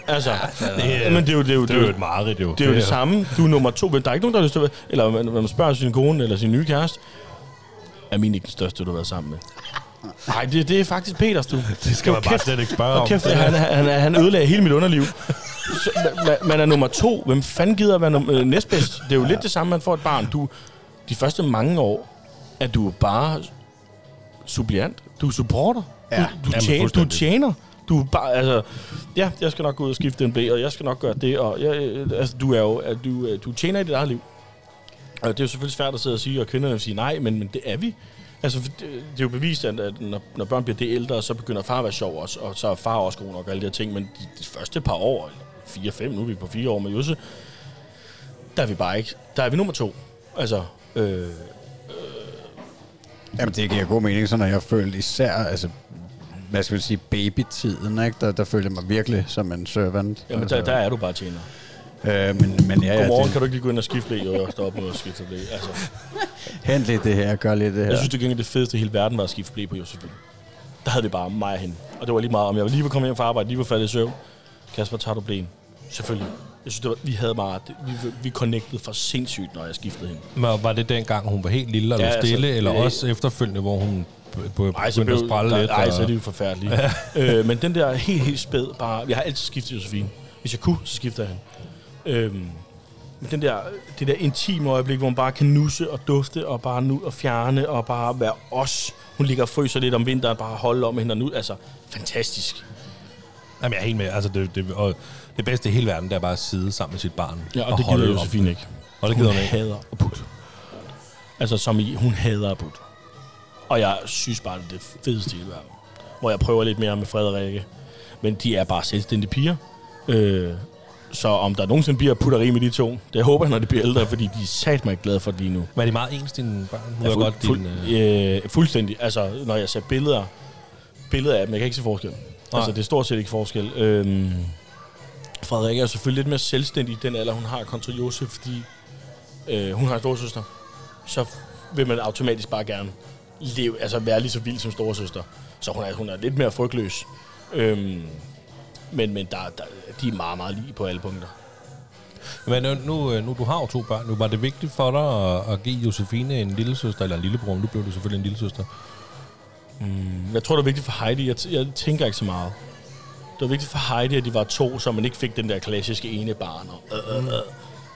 Altså, ja, men det er jo det, er jo, Det er jo et mareridt, jo. det er jo det samme. Du er nummer to. Men der er ikke nogen, der har lyst til at være... Eller man, man spørger sin kone eller sin nye kæreste. Er min ikke den største, du har været sammen med? Nej, det, det er faktisk Peters, du. Det skal man bare slet ikke spørge om. kæft, han, han, han ødelagde hele mit underliv. Så, man, man er nummer to. Hvem fanden gider være num- øh, næstbedst? Det er jo lidt det samme, man får et barn. Du, de første mange år er du bare suppliant. Du er supporter. Ja. Du, du, tjener, du tjener. Du er bare, altså, ja, jeg skal nok gå ud og skifte en blæ, og jeg skal nok gøre det, og jeg, øh, altså, du er jo, at du, øh, du tjener i dit eget liv. Og det er jo selvfølgelig svært at sidde og sige, og kvinderne vil sige nej, men, men det er vi. Altså, det, det er jo bevist, at, at når, når børn bliver det ældre, så begynder far at være sjov også, og så er far også god nok og alle de her ting, men de, de første par år, eller fire, fem, nu er vi på fire år med Josse, der er vi bare ikke, der er vi nummer to. Altså, øh, Jamen, det giver god mening, så når jeg følte især, altså, hvad skal vi sige, babytiden, ikke? Der, der følte jeg mig virkelig som en servant. jamen, altså, der, der er du bare tjener. Øh, men, men ja, ja, Godmorgen, det, kan du ikke lige gå ind og skifte blæ, og stoppe med at skifte blæ? Altså, hent lidt det her, gør lidt det her. jeg synes, det gengæld det fedeste i hele verden var at skifte blæ på Josefine. Der havde vi bare mig og hende. Og det var lige meget, om jeg lige var kommet hjem fra arbejde, lige var faldet i søvn. Kasper, tager du blæen? Selvfølgelig. Jeg synes, det var, vi havde bare, det, vi, vi connectede for sindssygt, når jeg skiftede hende. Men var det dengang, hun var helt lille og Ja, altså, stille, eller øh, også efterfølgende, hvor hun b- b- Ej, så, begyndte blev, at sprælle der, lidt? ej, så er det jo forfærdeligt. øh, men den der helt, helt spæd, bare... Jeg har altid skiftet Josefine. Hvis jeg kunne, så skifter jeg hende. Øhm, men den der, det der intime øjeblik, hvor man bare kan nusse og dufte, og bare nu og fjerne, og bare være os. Hun ligger og fryser lidt om vinteren, bare holde om hende og nu. Altså, fantastisk. Jamen, jeg er helt med. Altså, det, det, og det bedste i hele verden, det er bare at sidde sammen med sit barn. Ja, og, og det holde gider Josefine ikke. Og det gider hun hun ikke. hader at putte. Altså, som i, hun hader at putte. Og jeg synes bare, det er det fedeste i verden. Hvor jeg prøver lidt mere med Frederikke. Men de er bare selvstændige piger. Øh, så om der nogensinde bliver putteri med de to, det håber jeg, når de bliver ældre, fordi de er sat mig glade for det lige nu. Men er de meget ens, dine børn? Ja, fuld, godt fuld, din... Øh, øh, fuldstændig. Altså, når jeg ser billeder, billeder af dem, jeg kan ikke se forskel. Altså, det er stort set ikke forskel. Øhm, Frederikke er selvfølgelig lidt mere selvstændig i den alder, hun har kontra Josef, fordi øh, hun har en storesøster. Så vil man automatisk bare gerne leve, altså være lige så vild som storesøster. Så hun er, hun er lidt mere frygtløs. Øhm, men men der, der, de er meget, meget lige på alle punkter. men øh, nu, øh, nu, du har jo to børn. Nu var det vigtigt for dig at, at give Josefine en lille søster, eller en lillebror. Nu blev du selvfølgelig en lille søster. Jeg tror, det er vigtigt for Heidi. Jeg, t- jeg tænker ikke så meget. Det var vigtigt for Heidi, at de var to, så man ikke fik den der klassiske ene barn. Og, øh, øh, øh.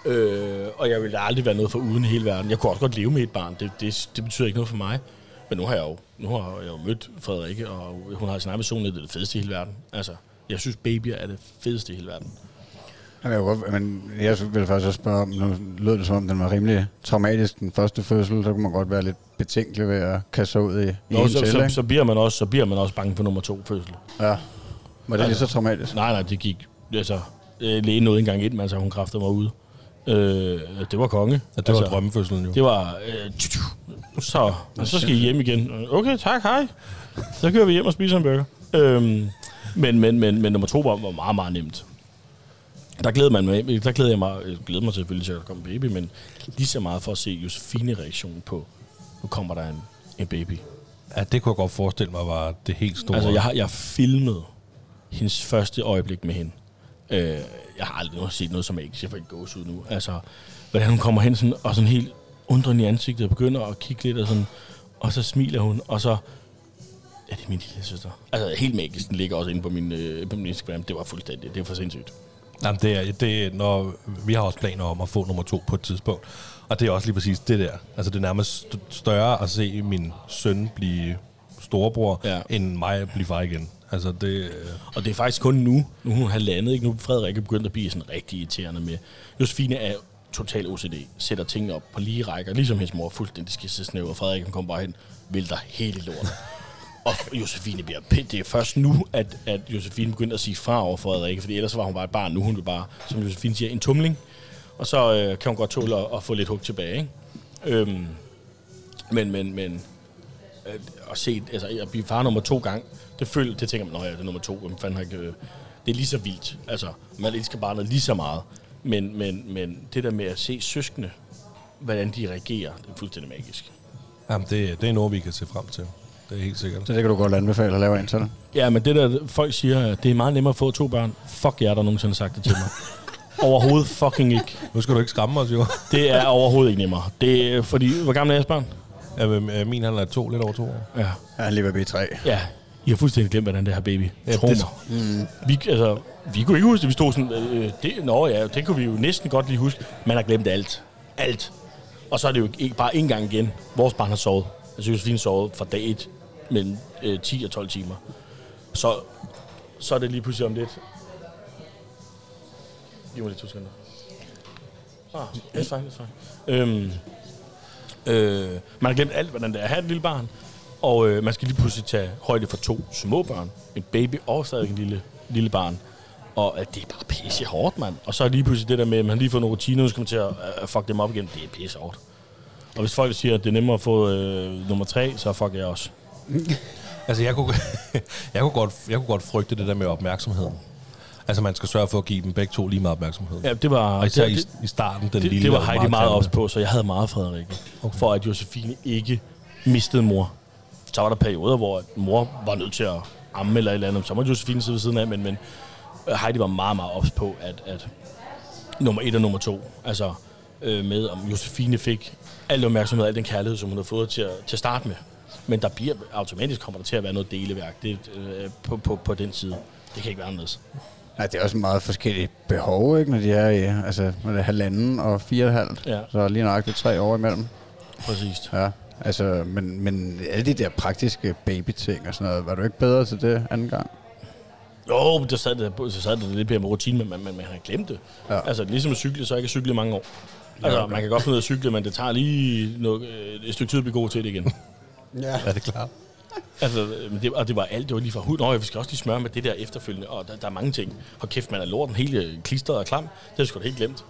Øh, og jeg ville aldrig være noget for uden i hele verden. Jeg kunne også godt leve med et barn. Det, det, det betyder ikke noget for mig. Men nu har jeg jo, nu har jeg jo mødt Frederikke, og hun har sin egen version, det er det fedeste i hele verden. Altså, jeg synes, babyer er det fedeste i hele verden. Jamen, jeg, godt, men jeg vil faktisk også spørge om, nu lød det som om, den var rimelig traumatisk, den første fødsel, så kunne man godt være lidt betænkelig ved at kaste ud i, Nå, en så, til, så, så, bliver man også, så bliver man også bange for nummer to fødsel. Ja. Var det lige så traumatisk? Nej, nej, det gik... Altså, øh, lægen nåede ikke engang ind, men altså, hun kræftede mig ude. Øh, det var konge. Ja, det var altså, drømmefødselen jo. Det var... Øh, tju, tju. så, så skal I hjem igen. Okay, tak, hej. Så kører vi hjem og spiser en burger. Øhm, men, men, men, men nummer to var, var meget, meget nemt. Der glæder, man mig, der glæder jeg mig, jeg glæder mig selvfølgelig til, at en baby, men lige så meget for at se Josefine reaktion på, nu kommer der en, en baby. Ja, det kunne jeg godt forestille mig var det helt store. Altså, jeg har, jeg filmet hendes første øjeblik med hende. Øh, jeg har aldrig set noget, som jeg ikke siger for ikke gås ud nu. Altså, hvordan hun kommer hen sådan, og sådan helt undrende i ansigtet og begynder at kigge lidt og sådan, og så smiler hun, og så Ja, det er min lille søster. Altså, helt magisk. Den ligger også inde på min, øh, på min Instagram. Det var fuldstændig. Det er for sindssygt. Jamen, det er, det er, når, vi har også planer om at få nummer to på et tidspunkt. Og det er også lige præcis det der. Altså, det er nærmest st- større at se min søn blive storebror, Ja. end mig blive far igen. Altså, det... øh, Og det er faktisk kun nu, nu hun halvandet, ikke? Nu er Frederik er begyndt at blive sådan rigtig irriterende med. Josefine er total OCD, sætter tingene op på lige rækker, ligesom hendes mor fuldstændig skal se snæv, og Frederik han kommer bare hen, vælter hele lortet og Josefine bliver pænt. Det er først nu, at, at Josefine begynder at sige fra over Frederik, fordi ellers var hun bare et barn. Nu hun er bare, som Josefine siger, en tumling. Og så øh, kan hun godt tåle at, at få lidt hug tilbage, ikke? Øhm, men, men, men, øh, at se, altså at blive far nummer to gang, det, føler, det tænker man, nå ja, det er nummer to, hvem fanden har ikke, øh, det er lige så vildt. Altså, man elsker barnet lige så meget. Men, men, men det der med at se søskende, hvordan de reagerer, det er fuldstændig magisk. Jamen, det, det er noget, vi kan se frem til. Det er helt sikkert. Så det kan du godt anbefale at lave en til dig. Ja, men det der, folk siger, at det er meget nemmere at få to børn. Fuck jer, der nogensinde har sagt det til mig. overhovedet fucking ikke. Nu skal du ikke skræmme os, jo. Det er overhovedet ikke nemmere. Det er, fordi, hvor gammel er jeres barn? Ja, øh, min han er to, lidt over to år. Ja. Jeg er lige ved at blive tre. Ja, I har fuldstændig glemt, hvordan det her baby. Ja, Tro det- mig. Mm. Vi, altså, vi kunne ikke huske det. Vi stod sådan, øh, det, nå ja, det kunne vi jo næsten godt lige huske. Man har glemt alt. Alt. Og så er det jo ikke bare en gang igen. Vores barn har sovet. Altså Josefine sovet fra dag 1 mellem øh, 10 og 12 timer. Så, så er det lige pludselig om lidt. Giv mig lige to sekunder. Ah, det er fint, det er fint. Øhm, øh, man har glemt alt, hvordan det er at have et lille barn. Og øh, man skal lige pludselig tage højde for to små børn. En baby og stadig en lille, lille barn. Og øh, det er bare pisse hårdt, mand. Og så er lige pludselig det der med, at man lige får nogle rutiner, nu skal man til at øh, fuck dem op igen. Det er pisse hårdt. Og hvis folk siger, at det er nemmere at få øh, nummer tre, så fuck jeg også. Altså, jeg kunne, jeg, kunne godt, jeg kunne godt frygte det der med opmærksomheden. Altså, man skal sørge for at give dem begge to lige meget opmærksomhed. Ja, det var, Og især det, i, i starten, den det, lille... det var og Heidi meget ops på, så jeg havde meget Frederik. Okay. For at Josefine ikke mistede mor. Så var der perioder, hvor mor var nødt til at amme eller et eller andet. Så må Josefine sidde ved siden af, men, men øh, Heidi var meget, meget ops på, at, at nummer et og nummer to, altså øh, med om Josefine fik al opmærksomhed, al den kærlighed, som hun har fået til at, til at starte med. Men der bliver automatisk kommer der til at være noget deleværk det, øh, på, på, på den side. Det kan ikke være anderledes. Nej, det er også meget forskellige behov, ikke, når de er i altså, når det er halvanden og fire og halvt. Ja. Så er lige nøjagtigt tre år imellem. Præcis. Ja, altså, men, men alle de der praktiske babyting og sådan noget, var du ikke bedre til det anden gang? Jo, der sad det, så sad det lidt mere med rutine, men man, man, man har glemt det. Ja. Ja. Altså, ligesom at cykle, så har jeg ikke cyklet i mange år. Altså, man kan godt finde ud af at cykle, men det tager lige noget, øh, et stykke tid at blive god til det igen. Ja. Ja, det er klart. altså, men det, og det var alt, det var lige fra hud. Nå, vi skal også lige smøre med det der efterfølgende, og der, der er mange ting. Og kæft, man er lorten helt øh, klistret og klam. Det har jeg sgu da helt glemt.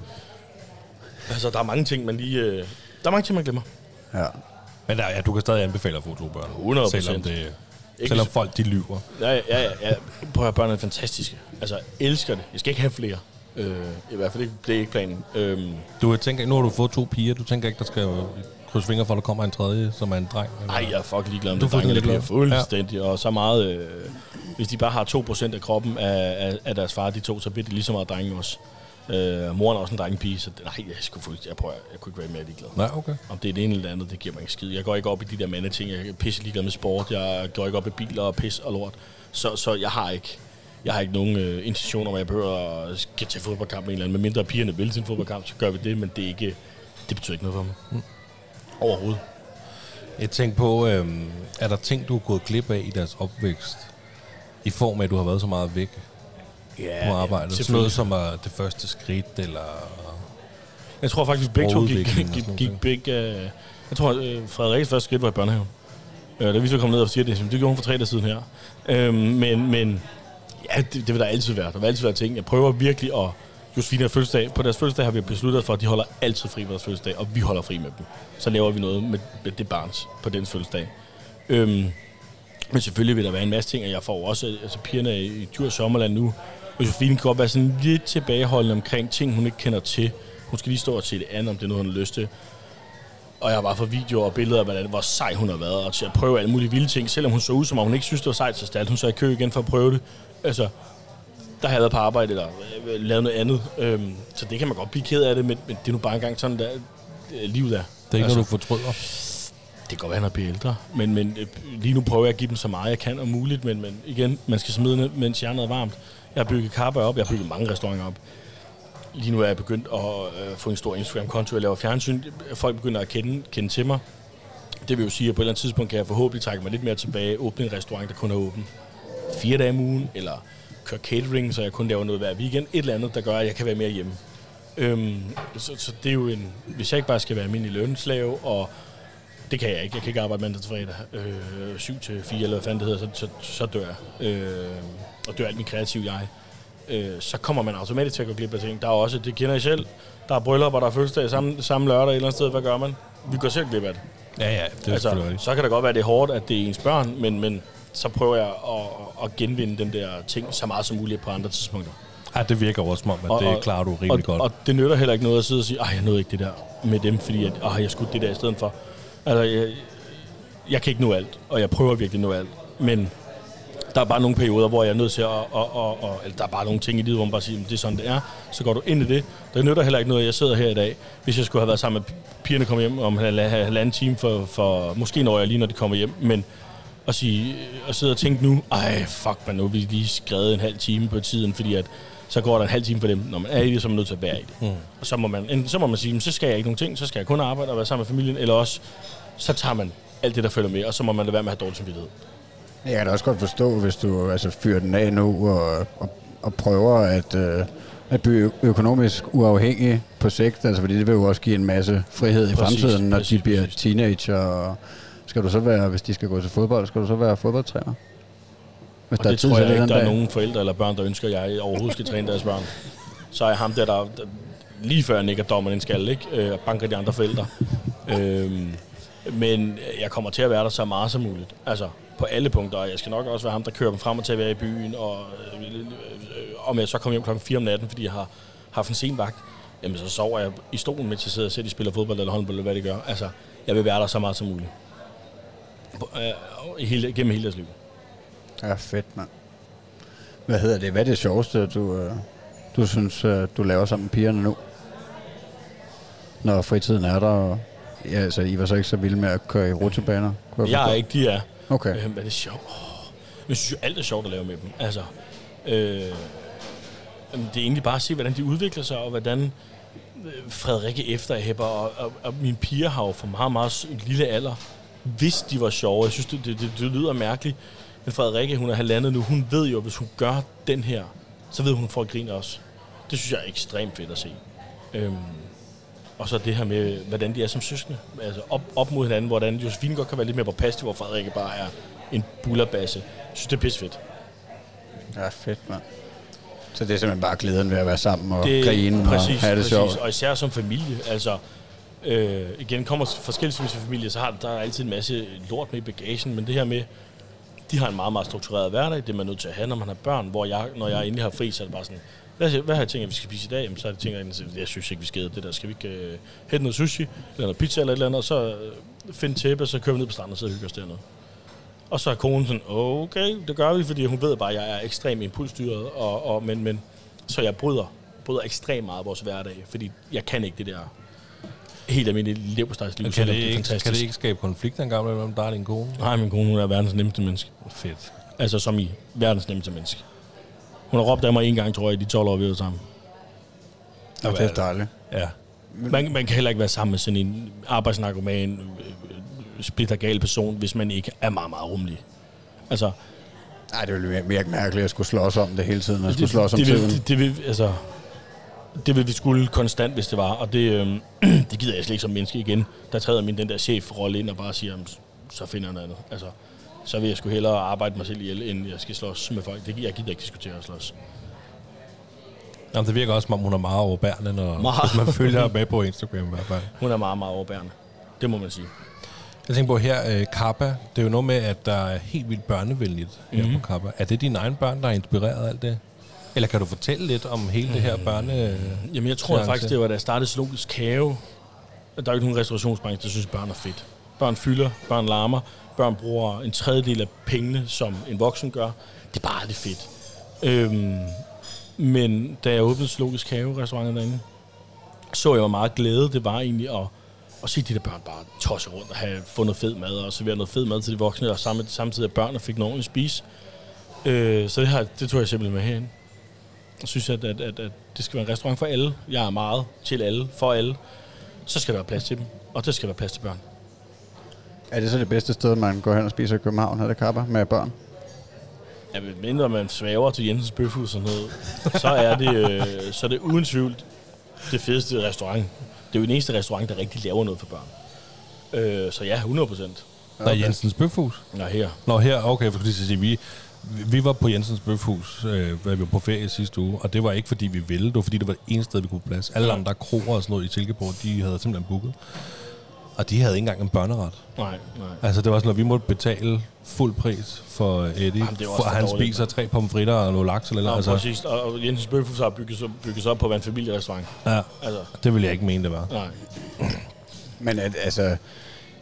Altså, der er mange ting, man lige... Øh, der er mange ting, man glemmer. ja. Men der, ja, du kan stadig anbefale at få to børn. 100%. Selvom, det, Ikke selvom folk de lyver. Ja, ja, ja. ja. Prøv at børnene er fantastiske. Altså, jeg elsker det. Jeg skal ikke have flere. Øh, I hvert fald ikke, det er ikke planen. Øhm, Du tænker, nu har du fået to piger. Du tænker ikke, der skal krydse fingre for, at der kommer en tredje, som er en dreng? eller? Nej, jeg er fucking ligeglad med Du det. er bliver fuldstændig. Ja. Og så meget... Øh, hvis de bare har 2% af kroppen af, af, af deres far, de to, så bliver de lige så meget drenge også. Øh, moren er også en drengepige, så nej, jeg, skulle fuldstændig, jeg, prøver, jeg kunne ikke være mere ligeglad. Nej, okay. Om det er det ene eller det andet, det giver mig ikke skid. Jeg går ikke op i de der mande ting. Jeg er pisse ligeglad med sport. Jeg går ikke op i biler og pis og lort. Så, så jeg har ikke jeg har ikke nogen øh, intention om, at jeg behøver at skal til fodboldkamp med en eller anden. Med mindre pigerne vil til en fodboldkamp, så gør vi det, men det, er ikke, det betyder ikke noget for mig. Mm. Overhovedet. Jeg tænker på, øhm, er der ting, du er gået glip af i deres opvækst? I form af, at du har været så meget væk Ja, på arbejdet? Sådan selvfølgelig. noget som er det første skridt, eller... Jeg tror faktisk, begge to gik, gik, sådan gik noget. begge... Øh, jeg tror, øh, Frederiks første skridt var i børnehaven. Øh, da vi så kom ned og siger det, det gjorde hun for tre dage siden her. Øh, men, men ja, det, det vil der altid være. Der vil altid være ting. Jeg prøver virkelig at... Josefine har fødselsdag. På deres fødselsdag har vi besluttet for, at de holder altid fri på deres fødselsdag, og vi holder fri med dem. Så laver vi noget med, med det barns på dens fødselsdag. Øhm, men selvfølgelig vil der være en masse ting, og jeg får også, altså pigerne er i Djurs Sommerland nu, og Josefine kan godt være sådan lidt tilbageholdende omkring ting, hun ikke kender til. Hun skal lige stå og se det andet, om det er noget, hun har lyst til. Og jeg har bare fået videoer og billeder af, hvordan, hvor sej hun har været, og til at prøve alle mulige vilde ting. Selvom hun så ud, som om hun ikke synes, det var sejt, så stalt hun så i kø igen for at prøve det. Altså, der været på arbejde, eller øh, lavet noget andet. Øhm, så det kan man godt blive ked af det, men, men det er nu bare engang sådan, der øh, livet er. Det er ikke Altså- noget, du fortryder. Det kan godt være, er bliver ældre, men, men øh, lige nu prøver jeg at give dem så meget, jeg kan om muligt, men, men igen, man skal smide ned, mens jernet er varmt. Jeg har bygget kapper op, jeg har bygget mange restauranter op. Lige nu er jeg begyndt at øh, få en stor Instagram-konto, jeg laver fjernsyn. Folk begynder at kende, kende til mig. Det vil jo sige, at på et eller andet tidspunkt kan jeg forhåbentlig trække mig lidt mere tilbage, åbne en restaurant, der kun er åben fire dage om ugen, eller køre catering, så jeg kun laver noget hver weekend. Et eller andet, der gør, at jeg kan være mere hjemme. Øhm, så, så det er jo en... Hvis jeg ikke bare skal være almindelig lønslave, og det kan jeg ikke. Jeg kan ikke arbejde mandag til fredag. Øh, 7 til 4, eller hvad fanden det hedder, så, så, så dør jeg. Øh, og dør alt min kreative jeg. Øh, så kommer man automatisk til at gå glip af ting. Der er også, det kender I selv, der er bryllup, og der er fødselsdag samme, samme lørdag et eller andet sted. Hvad gør man? Vi går selv glip af det. Ja, ja, det er altså, så kan det godt være, det er hårdt, at det er ens børn, men, men så prøver jeg at, at genvinde den der ting så meget som muligt på andre tidspunkter. Ja, det virker også som om, at Og- det klarer du rimelig og, godt. Og det nytter heller ikke noget at sidde og sige, at jeg nåede ikke det der med dem, fordi at, Ej, jeg skulle det der i stedet for. Altså, jeg, jeg kan ikke nå alt, og jeg prøver virkelig at nå alt. Men der er bare nogle perioder, hvor jeg er nødt til at... Og, og, og, eller der er bare nogle ting i livet, hvor man bare siger, det er sådan, det er. Så går du ind i det. Der nytter heller ikke noget, at jeg sidder her i dag. Hvis jeg skulle have været sammen med pigerne kommer hjem om en halvanden time for, for måske når jeg lige, når de kommer hjem. Men at, sige, at sidde og tænke nu, ej, fuck man, nu har vi lige skrevet en halv time på tiden, fordi at så går der en halv time for dem. Når man er i det, så er man nødt til at være i det. Mm. Og så må, man, enten, så må man sige, "Men så skal jeg ikke nogen ting, så skal jeg kun arbejde og være sammen med familien, eller også, så tager man alt det, der følger med, og så må man lade være med at have dårlig samvittighed. Jeg kan da også godt forstå, hvis du altså, fyrer den af nu og, og, og prøver at, øh, at blive økonomisk uafhængig på sigt, altså fordi det vil jo også give en masse frihed i Præcis, fremtiden, når præcis, de bliver præcis. teenager. Og skal du så være, hvis de skal gå til fodbold, skal du så være fodboldtræner? Hvis Og det tror til jeg ikke, der er nogen forældre eller børn, der ønsker, at jeg overhovedet skal træne deres børn. Så er jeg ham der, der, der lige før nikker dommeren en skal, ikke? Øh, og banker de andre forældre. Øhm, men jeg kommer til at være der så meget som muligt. Altså, på alle punkter. Og jeg skal nok også være ham, der kører dem frem og til at være i byen. Og øh, øh, om jeg så kommer hjem klokken 4 om natten, fordi jeg har haft en sen vagt, jamen så sover jeg i stolen, mens jeg sidder og ser, de spiller fodbold eller håndbold, eller hvad de gør. Altså, jeg vil være der så meget som muligt. Øh, hele, gennem hele deres liv. Ja, fedt, mand. Hvad hedder det? Hvad er det sjoveste, du, øh, du synes, øh, du laver sammen med pigerne nu? Når fritiden er der, og ja, altså, I var så ikke så vilde med at køre i rutsjebaner? kunne Jeg er ikke, de er. Okay. Øh, hvad er det sjovt? Oh, jeg synes jo, alt er sjovt at lave med dem. Altså, øh, det er egentlig bare at se, hvordan de udvikler sig, og hvordan øh, Frederikke efterhæpper, og, og, og mine piger har jo for meget, meget lille alder, hvis de var sjove. Jeg synes, det, det, det, det lyder mærkeligt. Men Frederikke, hun er halvandet nu, hun ved jo, at hvis hun gør den her, så ved hun, at hun får grin også. Det synes jeg er ekstremt fedt at se. Øhm, og så det her med, hvordan de er som søskende. Altså op, op mod hinanden, hvordan Josefine godt kan være lidt mere påpasselig, hvor Frederikke bare er en bullerbasse. Jeg synes, det er pissefedt. Ja, fedt, mand. Så det er simpelthen bare glæden ved at være sammen og Det, grine præcis, og have det præcis. sjovt. Og især som familie. Altså, øh, igen, kommer forskellige familier, så har der er altid en masse lort med i bagagen, men det her med, de har en meget, meget struktureret hverdag, det er man nødt til at have, når man har børn, hvor jeg, når jeg endelig har fri, så er det bare sådan, hvad, hvad har jeg tænkt, at vi skal spise i dag? Jamen, så er det tænkt, at jeg synes ikke, vi skal det der. Skal vi ikke øh, hente noget sushi, eller noget pizza eller et eller andet, og så øh, finde tæppe, og så kører vi ned på stranden og sidder og hygger os dernede. Og så er konen sådan, okay, det gør vi, fordi hun ved bare, at jeg er ekstremt impulsstyret, og, og, men, men, så jeg bryder, bryder ekstremt meget af vores hverdag, fordi jeg kan ikke det der helt almindelige leverpostejsliv, Kan det, ikke, fantastisk. kan det ikke skabe konflikt engang mellem dig og din kone? Nej, min kone, hun er verdens nemmeste menneske. Fedt. Altså som i verdens nemmeste menneske. Hun har råbt af mig en gang, tror jeg, i de 12 år, vi har været sammen. Og det er dejligt. Ja. Man, man kan heller ikke være sammen med sådan en arbejdsnarkoman, øh, splittergal person, hvis man ikke er meget, meget rummelig. Altså, Nej, det ville virke mærkeligt at skulle slås om det hele tiden. At skulle det, slås om det, tiden. det, det, vil, altså, det vil vi skulle konstant, hvis det var. Og det, øh, det gider jeg slet ikke som menneske igen. Der træder min den der chef-rolle ind og bare siger, "Jamen, så finder jeg noget andet. Altså, så vil jeg sgu hellere arbejde mig selv ihjel, end jeg skal slås med folk. Det, jeg gider ikke diskutere at slås. Jamen, det virker også, som om hun er meget overbærende, når Meget. hvis man følger med på Instagram i hvert fald. Hun er meget, meget overbærende. Det må man sige. Jeg tænker på her, øh, Kappa, det er jo noget med, at der er helt vildt børnevenligt her Mhm. på Kappa. Er det dine egne børn, der har inspireret alt det? Eller kan du fortælle lidt om hele det her børne... Jamen, jeg tror faktisk, det var, da jeg startede Zoologisk Have. Der er ikke nogen restaurationsbranche, der synes, at børn er fedt. Børn fylder, børn larmer, børn bruger en tredjedel af pengene, som en voksen gør. Det er bare aldrig fedt. Øhm, men da jeg åbnede Zoologisk Have, restauranten derinde, så jeg hvor meget glæde det var egentlig at, at se de der børn bare tosse rundt og have fundet fed mad og servere noget fed mad til de voksne, og samme, samtidig at børnene fik nogen at spise. Øh, så det, har, det tog jeg simpelthen med herinde. Jeg synes, at, at, at, at det skal være en restaurant for alle. Jeg er meget til alle, for alle. Så skal der være plads til dem, og der skal være plads til børn. Er det så det bedste sted, man går hen og spiser i København, her det kapper med børn? Ja, men mindre man svæver til Jensens Bøfhus og noget, så er det, øh, så er det uden tvivl det fedeste restaurant. Det er jo den eneste restaurant, der rigtig laver noget for børn. Øh, så ja, 100 procent. Der er Jensens Bøfhus. Nå, her. Nå, her, okay, for skulle lige sige, vi, vi var på Jensens Bøfhus, øh, vi var på ferie sidste uge, og det var ikke, fordi vi ville, det var, fordi det var det eneste sted, vi kunne plads. Alle Ja. andre kroer og sådan noget i Silkeborg, de havde simpelthen booket. Og de havde ikke engang en børneret. Nej, nej. Altså, det var sådan, at vi måtte betale fuld pris for Eddie, Jamen, det for han dårligt, spiser tre pomfritter og noget laks eller Nå, altså, altså. præcis. Og og Jensens Bøfhus har bygget, sig- bygget sig op på at være en familierestaurant. ja, Altså, det ville jeg ikke mene, det var. nej. Men at, altså,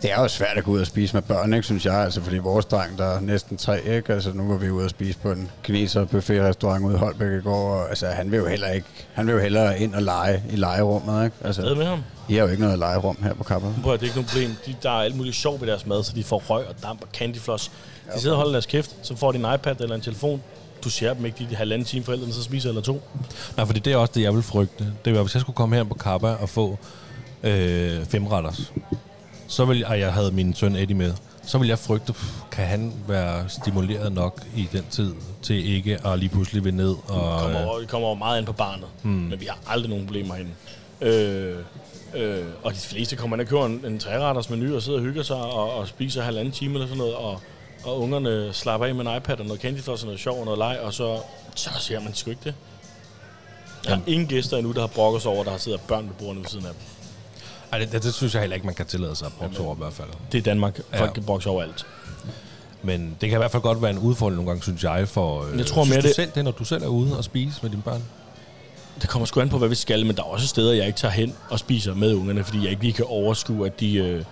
det er jo svært at gå ud og spise med børn, ikke, synes jeg. Altså, fordi vores dreng, der er næsten tre, ikke? Altså, nu var vi ude og spise på en kineser buffetrestaurant ude i Holbæk i går, og altså, han vil jo heller ikke, han vil jo hellere ind og lege i legerummet, ikke? Hvad Altså, med ham? I har jo ikke noget legerum her på Kappa. Prøv det er ikke noget problem. De, der er alt muligt sjov ved deres mad, så de får røg og damp og candyfloss. De sidder og holder deres kæft, så får de en iPad eller en telefon. Du ser dem ikke, de halvanden time forældrene, så spiser eller to. Nej, fordi det er også det, jeg vil frygte. Det var, hvis jeg skulle komme her på Kappa og få øh, femretters, så vil jeg, og jeg havde min søn Eddie med, så vil jeg frygte, pff, kan han være stimuleret nok i den tid til ikke at lige pludselig vil ned og... kommer, øh, over, det kommer over meget an på barnet. Hmm. Men vi har aldrig nogen problemer herinde. Øh, øh, og de fleste kommer ind og køber en, en træretters menu og sidder og hygger sig og, og spiser halvanden time eller sådan noget. Og, og ungerne slapper af med en iPad og noget candyfloss og noget sjov og noget leg, og så, så ser man sgu ikke det. Jeg har ingen gæster endnu, der har brokket sig over, der har siddet børn ved bordene ved siden af dem. Ej, det, det, det, synes jeg heller ikke, man kan tillade sig at brokse over i hvert fald. Det er Danmark. Ja. Folk kan brokse over alt. Men det kan i hvert fald godt være en udfordring nogle gange, synes jeg, for... Øh, Jeg tror synes mere, du det- selv det, når du selv er ude og spise med dine børn? Det kommer sgu an på, hvad vi skal, men der er også steder, jeg ikke tager hen og spiser med ungerne, fordi jeg ikke lige kan overskue, at de, øh,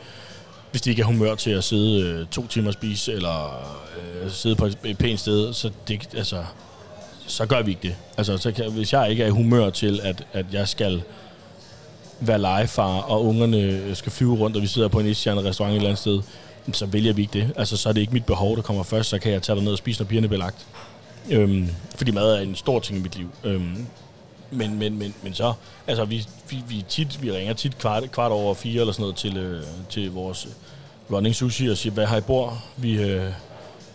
hvis de ikke er humør til at sidde øh, to timer og spise, eller øh, sidde på et, et pænt sted, så, det, altså, så gør vi ikke det. Altså, så kan, hvis jeg ikke er i humør til, at, at jeg skal være legefar, og ungerne øh, skal flyve rundt, og vi sidder på en etstjernet restaurant et eller andet sted, så vælger vi ikke det. Altså, så er det ikke mit behov, der kommer først, så kan jeg tage ned og spise, når pigerne bliver lagt. Øhm, fordi mad er en stor ting i mit liv. Øhm, men, men, men, men så, altså vi, vi, vi, tit, vi ringer tit kvart, kvart over fire eller sådan noget til, øh, til vores running sushi og siger, hvad har I bord? Vi øh,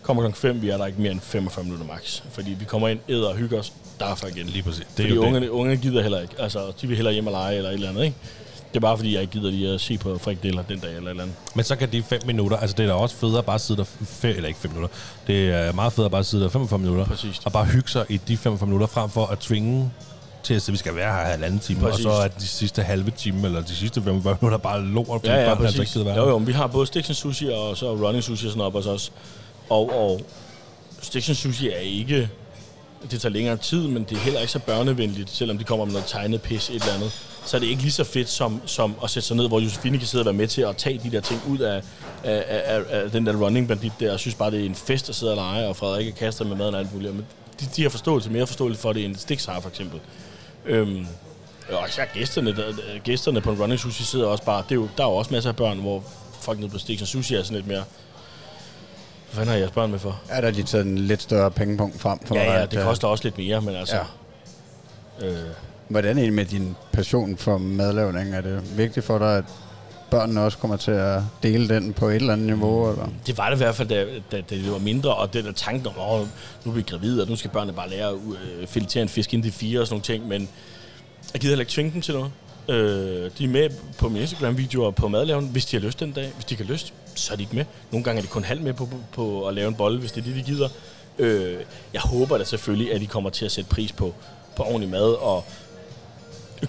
kommer klokken 5, vi er der ikke mere end 45 minutter max. Fordi vi kommer ind, æder og hygger os, derfor igen. Lige præcis. Det er fordi jo det. ungerne, gider heller ikke. Altså, de vil hellere hjem og lege eller et eller andet, ikke? Det er bare fordi, jeg ikke gider lige at se på frikadeller den dag eller et eller andet. Men så kan de fem minutter, altså det er da også federe at bare sidde der, fem, eller ikke fem minutter, det er meget federe at bare sidde der 45 minutter, Præcis. og bare hygge sig i de 45 minutter, frem for at tvinge til at vi skal være her halvanden time, Præcis. og så er de sidste halve time, eller de sidste 45 minutter bare lort, fordi Ja, ja, altså præcis. ikke gider være Jo, jo, men vi har både Sticks and Sushi og så Running Sushi og sådan op hos os. Og, og Sticks Sushi er ikke... Det tager længere tid, men det er heller ikke så børnevenligt, selvom de kommer med noget tegnet pis et eller andet. Så er det ikke lige så fedt som, som at sætte sig ned, hvor Josefine kan sidde og være med til at tage de der ting ud af, af, af, af den der running bandit der. Jeg synes bare, det er en fest at sidde og lege, og Frederik kaster med maden og alt muligt. Men de, de har forståelse, mere forståelse for det, end Stix har for eksempel. Øhm, og især gæsterne, der, gæsterne på en running sushi sidder også bare, det er jo, der er jo også masser af børn, hvor folk nede på Stix og Sushi er sådan lidt mere, hvad fanden har jeres børn med for? Ja, der har de taget en lidt større pengepunkt frem for, Ja, ja, at, det øh, koster også lidt mere, men altså... Ja. Øh, Hvordan er det med din passion for madlavning? Er det vigtigt for dig, at børnene også kommer til at dele den på et eller andet niveau? Eller? det var det i hvert fald, da, da, da det var mindre, og den der tanke om, åh, nu er vi gravide, og nu skal børnene bare lære at øh, filetere en fisk ind til fire og sådan nogle ting, men jeg gider heller ikke tvinge dem til noget. Øh, de er med på mine Instagram-videoer på madlaven, hvis de har lyst den dag. Hvis de har lyst, så er de ikke med. Nogle gange er de kun halv med på, på, på at lave en bolle, hvis det er det, de gider. Øh, jeg håber da selvfølgelig, at de kommer til at sætte pris på, på ordentlig mad, og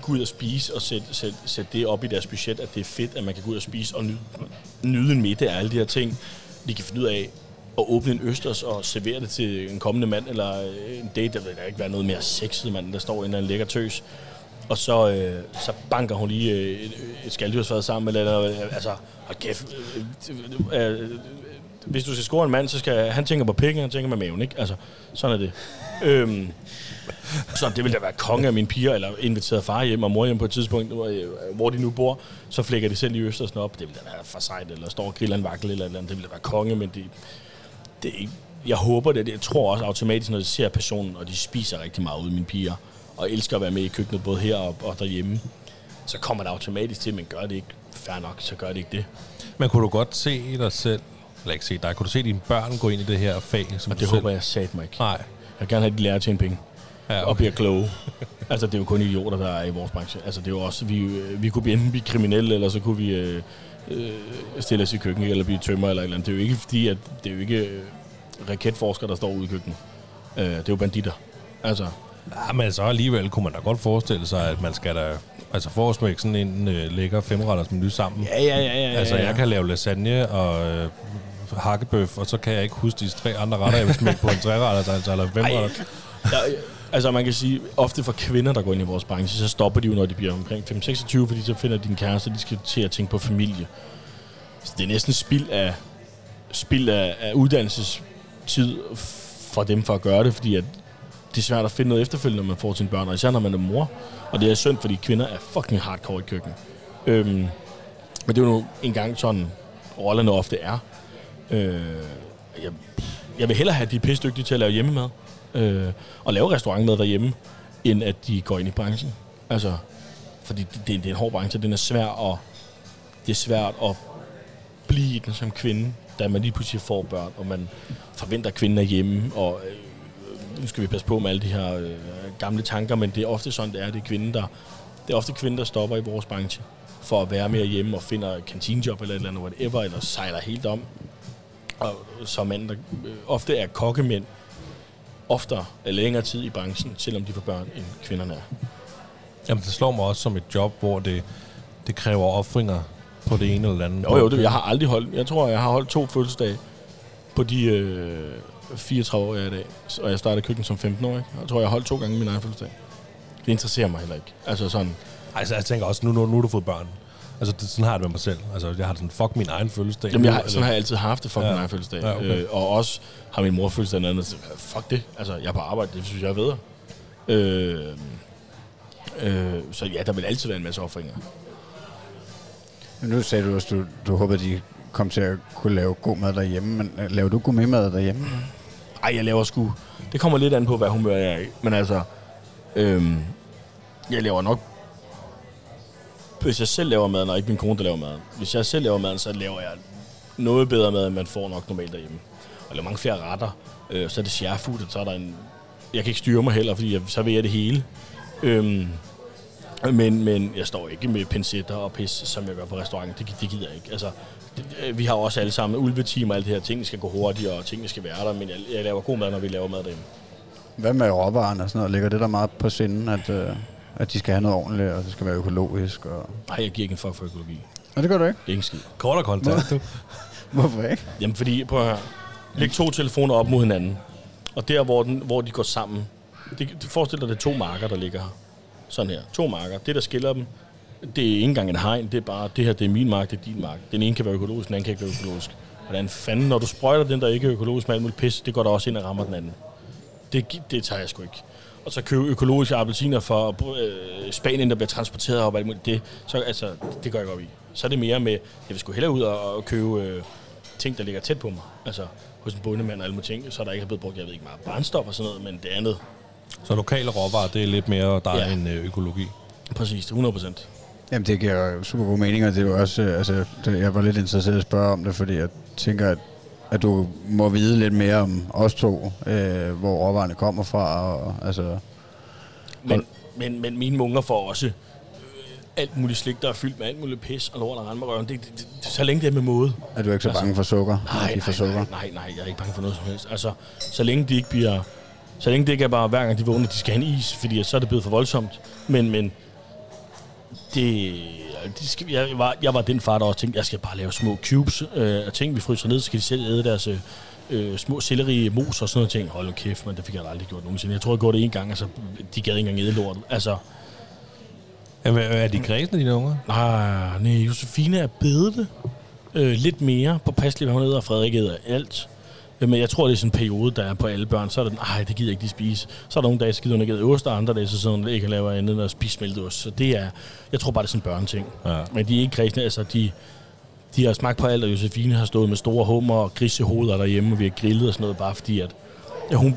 gå ud og spise og sætte, sætte, sætte det op i deres budget, at det er fedt, at man kan gå ud og spise og nyde, nyde en middag og alle de her ting. De kan finde ud af at åbne en østers og servere det til en kommende mand, eller en date, der vil der ikke være noget mere sexet mand, der står en eller anden lækker tøs. Og så, øh, så banker hun lige øh, et, et skalddyrsfad sammen, eller, eller altså, hold kæft, øh, øh, øh, øh, hvis du skal score en mand, så skal han tænker på pikken, han tænker med maven, ikke? Altså, sådan er det. Øhm, så det ville da være konge af mine piger, eller inviteret far hjem og mor hjem på et tidspunkt, hvor, øh, hvor de nu bor, så flækker de selv i Østersen op. Det ville da være for sejt, eller står og griller en vakkel eller et eller andet. Det ville da være konge, men det, det er ikke, jeg håber det. Jeg tror også automatisk, når de ser passionen, og de spiser rigtig meget ud, mine piger, og elsker at være med i køkkenet, både her og, og derhjemme, så kommer det automatisk til, men gør det ikke fair nok, så gør det ikke det. Men kunne du godt se dig selv eller ikke se dig, kunne du se dine børn gå ind i det her fag? Som Og det håber jeg sat mig ikke. Nej. Jeg vil gerne have, at de lærer at tjene penge. Ja, og bliver kloge. altså, det er jo kun idioter, der er i vores branche. Altså, det er jo også, vi, øh, vi kunne blive enten blive kriminelle, eller så kunne vi øh, øh, stille os i køkkenet, eller blive tømmer, eller et eller andet. Det er jo ikke fordi, at det er jo ikke øh, raketforskere, der står ude i køkkenet. Øh, det er jo banditter. Altså, Ja, men så alligevel kunne man da godt forestille sig, at man skal da... Altså for at smække sådan en øh, lækker femretters menu sammen. ja, ja, ja, ja, ja. Altså, ja. jeg kan lave lasagne og øh, hakkebøf, og så kan jeg ikke huske de tre andre retter, jeg vil smække på en treretter, altså, eller femretter. Ja, altså man kan sige, ofte for kvinder, der går ind i vores branche, så stopper de jo, når de bliver omkring 5-26, fordi så finder de en kæreste, de skal til at tænke på familie. Så det er næsten spild af, spild af, af uddannelsestid for dem for at gøre det, fordi at det er svært at finde noget efterfølgende, når man får sine børn, og især når man er mor. Og det er synd, fordi kvinder er fucking hardcore i køkkenet. Øhm, men det er jo nu engang sådan, rollerne ofte er. Øh, jeg, jeg vil hellere have, at de er pisse dygtige til at lave hjemmemad øh, og lave restaurantmad derhjemme, end at de går ind i branchen. Altså, fordi det, det, det er en hård branche, den er svær at, det er svært at blive i den som kvinde, da man lige pludselig får børn, og man forventer, at kvinden er hjemme, og øh, nu skal vi passe på med alle de her øh, gamle tanker, men det er ofte sådan, det er, det er kvinden, der, det er ofte kvinden, der stopper i vores branche, for at være mere hjemme og finder et kantinejob eller et eller andet, whatever, eller sejler helt om. Og så mænd, der øh, ofte er kokkemænd, oftere eller længere tid i branchen, selvom de får børn, end kvinderne er. Jamen, det slår mig også som et job, hvor det, det kræver offringer på det ene eller det andet. Jo, jo, det, jeg har aldrig holdt, jeg tror, jeg har holdt to fødselsdage på de øh, 34 år, jeg er i dag. Og jeg startede køkken som 15-årig. Jeg tror, jeg har holdt to gange min egen fødselsdag. Det interesserer mig heller ikke. Altså sådan, Altså, jeg tænker også, nu, nu, nu har du fået børn. Altså, det, sådan har jeg det med mig selv. Altså, jeg har det sådan, fuck min egen fødselsdag. jamen, jeg har, sådan har jeg altid haft det for Ja. min egen fødselsdag. Ja, okay. øh, og også har min mor fødselsdag den anden. Så, fuck det. Altså, jeg er på arbejde, det synes jeg er bedre. Øh, øh, så ja, der vil altid være en masse offringer. Men Nu sagde du også, du, du håber, de kom til at kunne lave god mad derhjemme, men øh, laver du gourmetmad derhjemme? Ej, jeg laver sgu... Det kommer lidt an på, hvad humør jeg er i. Men altså... Øhm, jeg laver nok... Hvis jeg selv laver maden, og ikke min kone, der laver maden. Hvis jeg selv laver maden, så laver jeg noget bedre mad, end man får nok normalt derhjemme. Og laver mange flere retter. Øh, så er det share food, og så er der en... Jeg kan ikke styre mig heller, fordi jeg, så vil jeg det hele. Øhm, men, men jeg står ikke med pincetter og pis, som jeg gør på restauranten. Det, det gider jeg ikke. Altså, vi har også alle sammen ulveteam og alt det her. Tingene skal gå hurtigere, og tingene skal være der. Men jeg, jeg laver god mad, når vi laver mad derhjemme. Hvad med råvarerne og sådan noget? Ligger det der meget på sinden, at, øh, at de skal have noget ordentligt, og det skal være økologisk? Og... Nej, jeg giver ikke en fuck for økologi. Og det gør du ikke. Ikke en skid. Kort og kontant, du. Hvorfor ikke? Jamen, fordi, prøv at høre. Læg to telefoner op mod hinanden. Og der, hvor, den, hvor de går sammen. Det, det forestiller dig, det er to marker, der ligger her. Sådan her. To marker. Det, der skiller dem, det er ikke engang en hegn. Det er bare, det her, det er min mark, det er din mark. Den ene kan være økologisk, den anden kan ikke være økologisk. Hvordan fanden, når du sprøjter den, der ikke er økologisk med alt muligt pis, det går der også ind og rammer den anden. Det, det tager jeg sgu ikke. Og så købe økologiske appelsiner for øh, Spanien, der bliver transporteret op og alt muligt. Det, så, altså, det går jeg ikke op i. Så er det mere med, jeg vil sgu hellere ud og, og købe øh, ting, der ligger tæt på mig. Altså hos en bondemand og alle mulige ting, så der ikke er blevet brugt, jeg ved ikke meget, brændstof og sådan noget, men det andet, Så lokale råvarer, det er lidt mere dig Ja. end øh, økologi. præcis, 100 procent. Jamen, det giver jo super god mening, og det er jo også, øh, altså, det, jeg var lidt interesseret i at spørge om det, fordi jeg tænker, at, at du må vide lidt mere om os to, øh, hvor råvarerne kommer fra, og altså, Men, men, men mine unger får også øh, alt muligt slik, der er fyldt med alt muligt pis og lort og med røven. Det, det, det, så længe det er med måde. er du ikke så Altså, bange for sukker? Nej, får nej, sukker? nej, nej, nej, jeg er ikke bange for noget som helst. Altså, så længe de ikke bliver... Så længe det ikke er bare hver gang de vågner, de skal have en is, fordi så er det blevet for voldsomt. Men, men det, det skal, jeg, var, jeg var den far, der også tænkte, jeg skal bare lave små cubes øh, af ting, vi fryser ned, så kan de selv æde deres øh, øh, små selleri mos og sådan noget ting. Hold nu kæft, men det fik jeg aldrig gjort nogensinde. Jeg tror, jeg gjorde det en gang, altså de gad ikke engang æde lort. Altså, Jamen, er de kredsende, dine unger? nej, nej, Josefine er bedre øh, lidt mere på passelig, hvad hun og Frederik æder alt. Men jeg tror, det er sådan en periode, der er på alle børn. Så er det, nej, det gider ikke de spise. Så er der nogle dage, så gider hun ikke æde ost, og andre dage, så sidder hun ikke og laver andet end at spise smeltet ost. Så det er, jeg tror bare, det er sådan en børneting. Ja. Men de er ikke kredsende, altså de, de har smagt på alt, og Josefine har stået med store hummer og grisehoveder derhjemme, og vi har grillet og sådan noget, bare fordi at, ja, hun,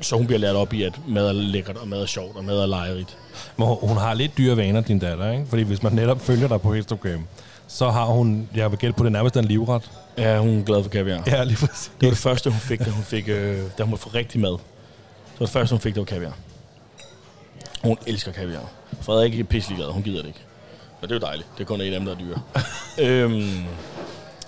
så hun bliver lært op i, at mad er lækkert, og mad er sjovt, og mad er lejerigt. Men hun- hun har lidt dyre vaner, din datter, ikke? Fordi hvis man netop følger dig på Instagram, så har hun, jeg vil gætte på det nærmest en livret. Ja, hun er glad for kaviar. Ja, lige præcis. Det var det første, hun fik, da hun, fik, øh, da hun var for rigtig mad. Det var det første, hun fik, det var kaviar. Hun elsker kaviar. Frederik er pisselig glad, hun gider det ikke. Og det er jo dejligt. Det er kun en af dem, der er dyre. øhm,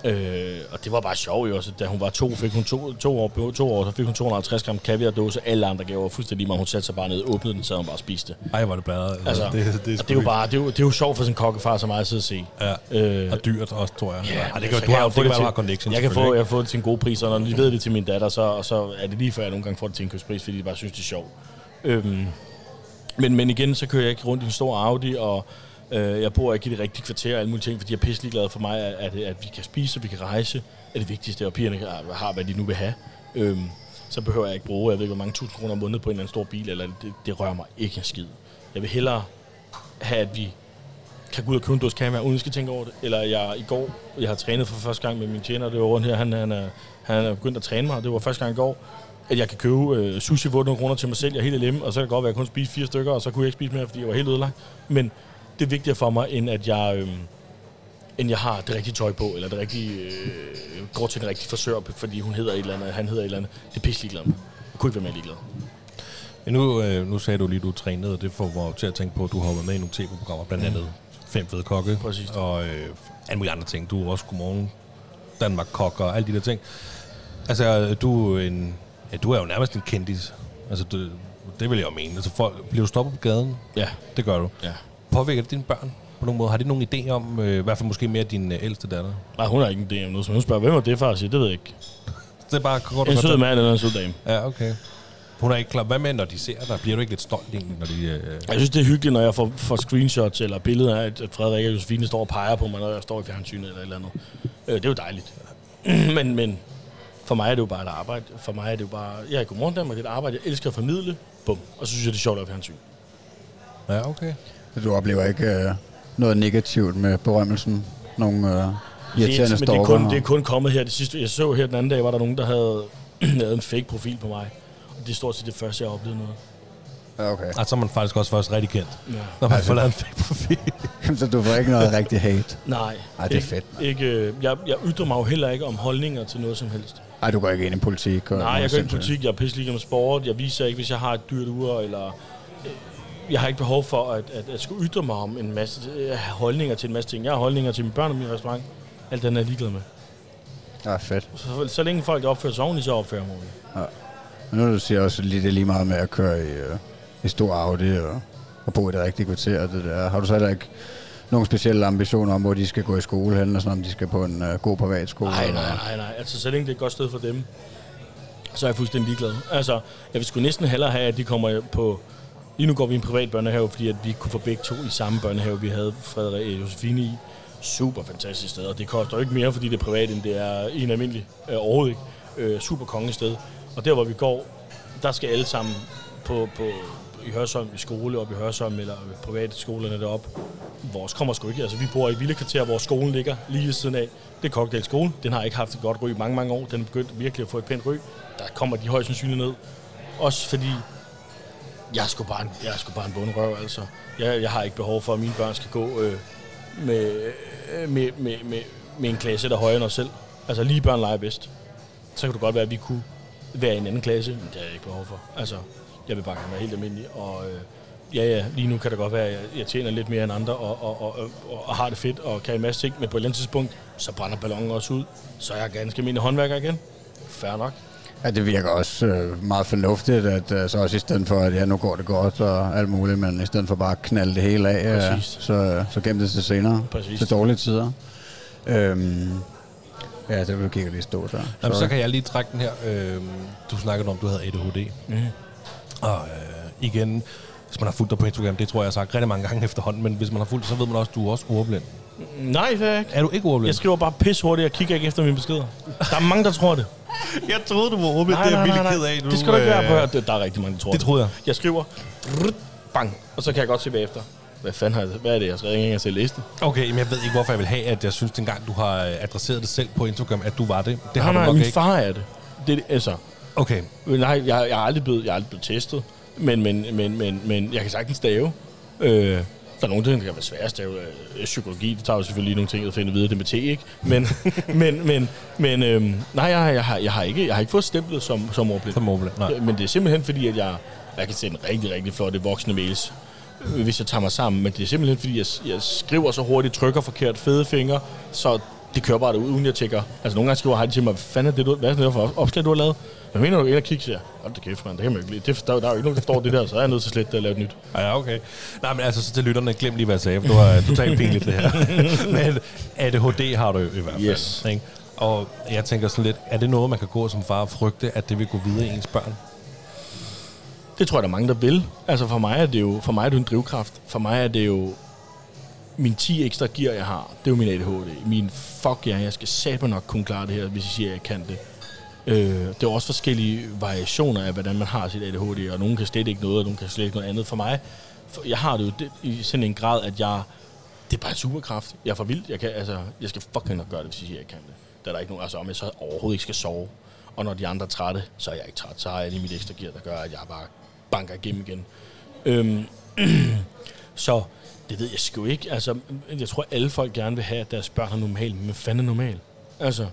øh, og det var bare sjovt jo også. Da hun var to, fik hun to, to, år, to år, så fik hun 250 gram kaviardåse. Alle andre gav var fuldstændig lige meget. Hun satte sig bare ned, åbnede den, så hun bare og spiste. Ej, er det bladret. Altså, det, det, det, og det er jo bare, det er jo, det er jo sjovt for sin kokkefar, som mig at sidde og se. Ja, Øh, og dyrt også, tror jeg. Ja, Ej, det så kan, du har, jeg det har connection, Jeg kan få, jeg får det til en god pris, og når de ved det til min datter, så, så er det lige før, jeg nogle gange får det til en købspris, fordi de bare synes, det er sjovt. Øhm, men, men igen, så kører jeg ikke rundt i en stor Audi, og øh, jeg bor ikke i det rigtige kvarter og alle mulige ting, fordi jeg er pisselig glad for mig, at, at, at vi kan spise, og vi kan rejse, er det vigtigste, og pigerne har- har, hvad de nu vil have. Øhm, så behøver jeg ikke bruge, jeg ved ikke, hvor mange tusind kroner om måneden på en eller anden stor bil, eller det, det rører mig ikke en skid. Jeg vil hellere have, at vi kan gå ud og købe en dåse kamera, uden at skal tænke over det. Eller jeg i går, jeg har trænet for første gang med min tjener, det var rundt her, han, han, er, han er begyndt at træne mig, det var første gang i går, at jeg kan købe øh, sushi for 800 kroner til mig selv, jeg er helt alene, og så kan det godt være, at jeg kun spise fire stykker, og så kunne jeg ikke spise mere, fordi jeg var helt ødelagt. Men det er vigtigere for mig, end at jeg, øh, end jeg har det rigtige tøj på, eller det rigtige, øh, går til den rigtige frisør, fordi hun hedder et eller andet, han hedder et eller andet. Det er pisse ligeglad med. Jeg kunne ikke være mere ligeglad. Men nu, øh, nu sagde du lige, at du trænede, og det får mig til at tænke på, at du har været med i nogle tv-programmer, blandt andet Fem Fede Kokke, Mm. Præcis. og øh, alle mulige andre ting. Du er også Godmorgen Danmark Kok og alle de der ting. Altså, du er, en, ja, du er jo nærmest en kendis. Altså, det, det vil jeg jo mene. Altså, folk, bliver du stoppet på gaden? Ja, Det gør du. ja. Påvirker det dine børn på nogen måde? Har de nogen idé om, øh, i hvert fald måske mere din øh, ældste datter? Nej, hun har ikke en idé om noget, så hun spørger, hvem var det far? Siger, det ved jeg ikke. Det er bare og En godt sød mand eller en sød dame. Ja, okay. Hun er ikke klar. Hvad med, når de ser dig? Bliver du ikke lidt stolt egentlig, når de... Øh, Jeg synes, det er hyggeligt, når jeg får, får screenshots eller billeder af, at Frederik og Josefine står og peger på mig, når jeg står i fjernsynet eller et eller andet. Øh, det er jo dejligt. men, men for mig er det jo bare et arbejde. For mig er det jo bare... Jeg er i Godmorgen Danmark, det er et arbejde, jeg elsker at formidle. Bum. Og så synes jeg, det er sjovt at være i fjernsyn. ja, okay. Så du oplever ikke øh, noget negativt med berømmelsen? Nogle øh, irriterende men det er, kun, det er kun kommet her det sidste. Jeg så her den anden dag, var der nogen, der havde lavet en fake profil på mig. Og det er stort set det første, jeg har oplevet noget. Ja, okay. Altså, så er man faktisk også først rigtig kendt, Ja. når man Altså- får lavet en fake profil. så du får ikke noget rigtig hate? Nej. Ej, det er ikke, fedt, Ikke, øh, jeg, jeg ytrer mig jo heller ikke om holdninger til noget som helst. Ej, du går ikke ind i politik? Og Nej, jeg går ikke i politik, jeg er pisselig med sport, jeg viser ikke, hvis jeg har et dyrt ur, eller... Jeg har ikke behov for at, at, at skulle ytre mig om en masse øh, holdninger til en masse ting. Jeg har holdninger til mine børn og min restaurant. Alt den er jeg ligeglad med. Ja, fedt. Så, så længe folk opfører sig ordentligt, så opfører jeg mig ordentligt. Men nu du siger også lige, det lige meget med at køre i, øh, i stor Audi og, og bo i det rigtige kvarter. Det der. Har du så heller ikke nogle specielle ambitioner om, hvor de skal gå i skole hen, og sådan om de skal på en øh, god privatskole? Nej, nej, nej, nej. Altså, så længe det er et godt sted for dem, så er jeg fuldstændig ligeglad. Altså, jeg vil sgu næsten hellere have, at de kommer på... Lige nu går vi i en privat børnehave, fordi at vi kunne få begge to i samme børnehave, vi havde Frederik og Josefine i. Super fantastisk sted, og det koster jo ikke mere, fordi det er privat, end det er en almindelig. Øh, overhovedet ikke. Øh, super kongested. Og der, hvor vi går, der skal alle sammen på, på, i Hørsholm i skole, op i Hørsholm, eller private skolerne deroppe. Vores kommer sgu ikke. Altså, vi bor i Villekvarter, hvor skolen ligger lige ved siden af. Det er Cocktail skole. Den har ikke haft et godt ry i mange, mange år. Den er begyndt virkelig at få et pænt ry. Der kommer de højst sandsynligt ned. Også fordi, jeg er sgu bare en, jeg er sgu bare en bunderøv, altså. Jeg, jeg har ikke behov for, at mine børn skal gå øh, med, øh, med, med, med, med en klasse, der er højere end os selv. Altså, lige børn leger bedst. Så kan det godt være, at vi kunne være i en anden klasse, men det har jeg ikke behov for. Altså, jeg vil bare gerne være helt almindelig, og øh, ja, ja, lige nu kan det godt være, at jeg, jeg tjener lidt mere end andre, og, og, og, og, og har det fedt, og kan en masse ting, men på et eller andet tidspunkt, så brænder ballonen også ud, så er jeg ganske almindelig håndværker igen. Fair nok. Ja, det virker også øh, meget fornuftigt, at øh, så også i stedet for, at ja, nu går det godt og alt muligt, men i stedet for bare at knalde det hele af, øh, så, øh, så gem det til senere, Præcis. til dårlige tider. Øhm, ja, det vil kigge lige stå der. Jamen, så kan jeg lige trække den her. Øh, du snakkede om, du havde ADHD. Mm. Og øh, igen, hvis man har fulgt dig på Instagram, det tror jeg, jeg har sagt rigtig mange gange efterhånden, men hvis man har fulgt så ved man også, at du er også ordblind. Nej, det er jeg ikke. Er du ikke ordblind? Jeg skriver bare pis hurtigt, og kigger ikke efter mine beskeder. Der er mange, der tror det. jeg troede, du var ordblind. Det skal du ikke være på. Det, der er rigtig mange, der tror Det troede jeg. Jeg skriver, bang, og så kan jeg godt se bagefter. Hvad fanden har jeg, hvad er det, jeg har? Jeg har ikke engang selv læst det. Okay, men jeg ved ikke, hvorfor jeg vil have, at jeg synes, dengang du har øh, adresseret det selv på Instagram, at du var det. Det har nej, du nej, nok min ikke. far er det. det, er det altså, Okay, nej, jeg, jeg, er aldrig blevet, jeg er aldrig blevet testet, men, men, men, men, men jeg kan sagtens stave. Øh, Der er nogle ting, der kan være sværest. Det er jo øh, psykologi. Det tager jo selvfølgelig nogle ting at finde videre. Det med T, ikke? Men, men, men, men øhm, nej, jeg, jeg, har, jeg, har ikke, jeg har ikke fået stemplet som, som ordblind. Som ordblind, nej. Men det er simpelthen fordi, at jeg, jeg kan sende rigtig, rigtig flotte voksne mails, øh, hvis jeg tager mig sammen. Men det er simpelthen fordi, jeg, jeg skriver så hurtigt, trykker forkert, fede fingre, så det kører bare ud, uden jeg tjekker. Altså nogle gange skriver Heidi til mig, hvad fanden er det, du, hvad er det for opslag, du har lavet? Hvad mener du, ind og kigge, siger. Hold da kæft, man, det kan man jo ikke lide. Det, der, der, er jo ikke nogen, der forstår det der, så er jeg nødt til slet at lave et nyt. Ja, okay. Nej, men altså, så til lytterne, glem lige, hvad jeg sagde, for det var totalt pinligt, det her. men ADHD har du i hvert fald. Yes. Ikke? Og jeg tænker sådan lidt, er det noget, man kan gå som far og frygte, at det vil gå videre i ens børn? Det tror jeg, der er mange, der vil. Altså for mig er det jo, for mig er det en drivkraft. For mig er det jo min 10 ekstra gear, jeg har. Det er jo min ADHD. Min fuck ja, jeg skal satme nok kunne klare det her, hvis jeg siger, at jeg kan det. Øh, det er også forskellige variationer af, hvordan man har sit ADHD, og nogen kan slet ikke noget, og nogen kan slet ikke noget andet. For mig, for jeg har det jo det, i sådan en grad, at jeg, det er bare en superkraft. Jeg er for vild. Jeg, kan, altså, jeg skal fucking nok gøre det, hvis jeg siger, jeg kan det. Der er der ikke nogen, altså om jeg så overhovedet ikke skal sove. Og når de andre er trætte, så er jeg ikke træt. Så har jeg lige mit ekstra gear, der gør, at jeg bare banker igennem igen. Øhm, så det ved jeg sgu ikke. Altså, jeg tror, alle folk gerne vil have, at deres børn er normale. Men fanden er normal? Altså,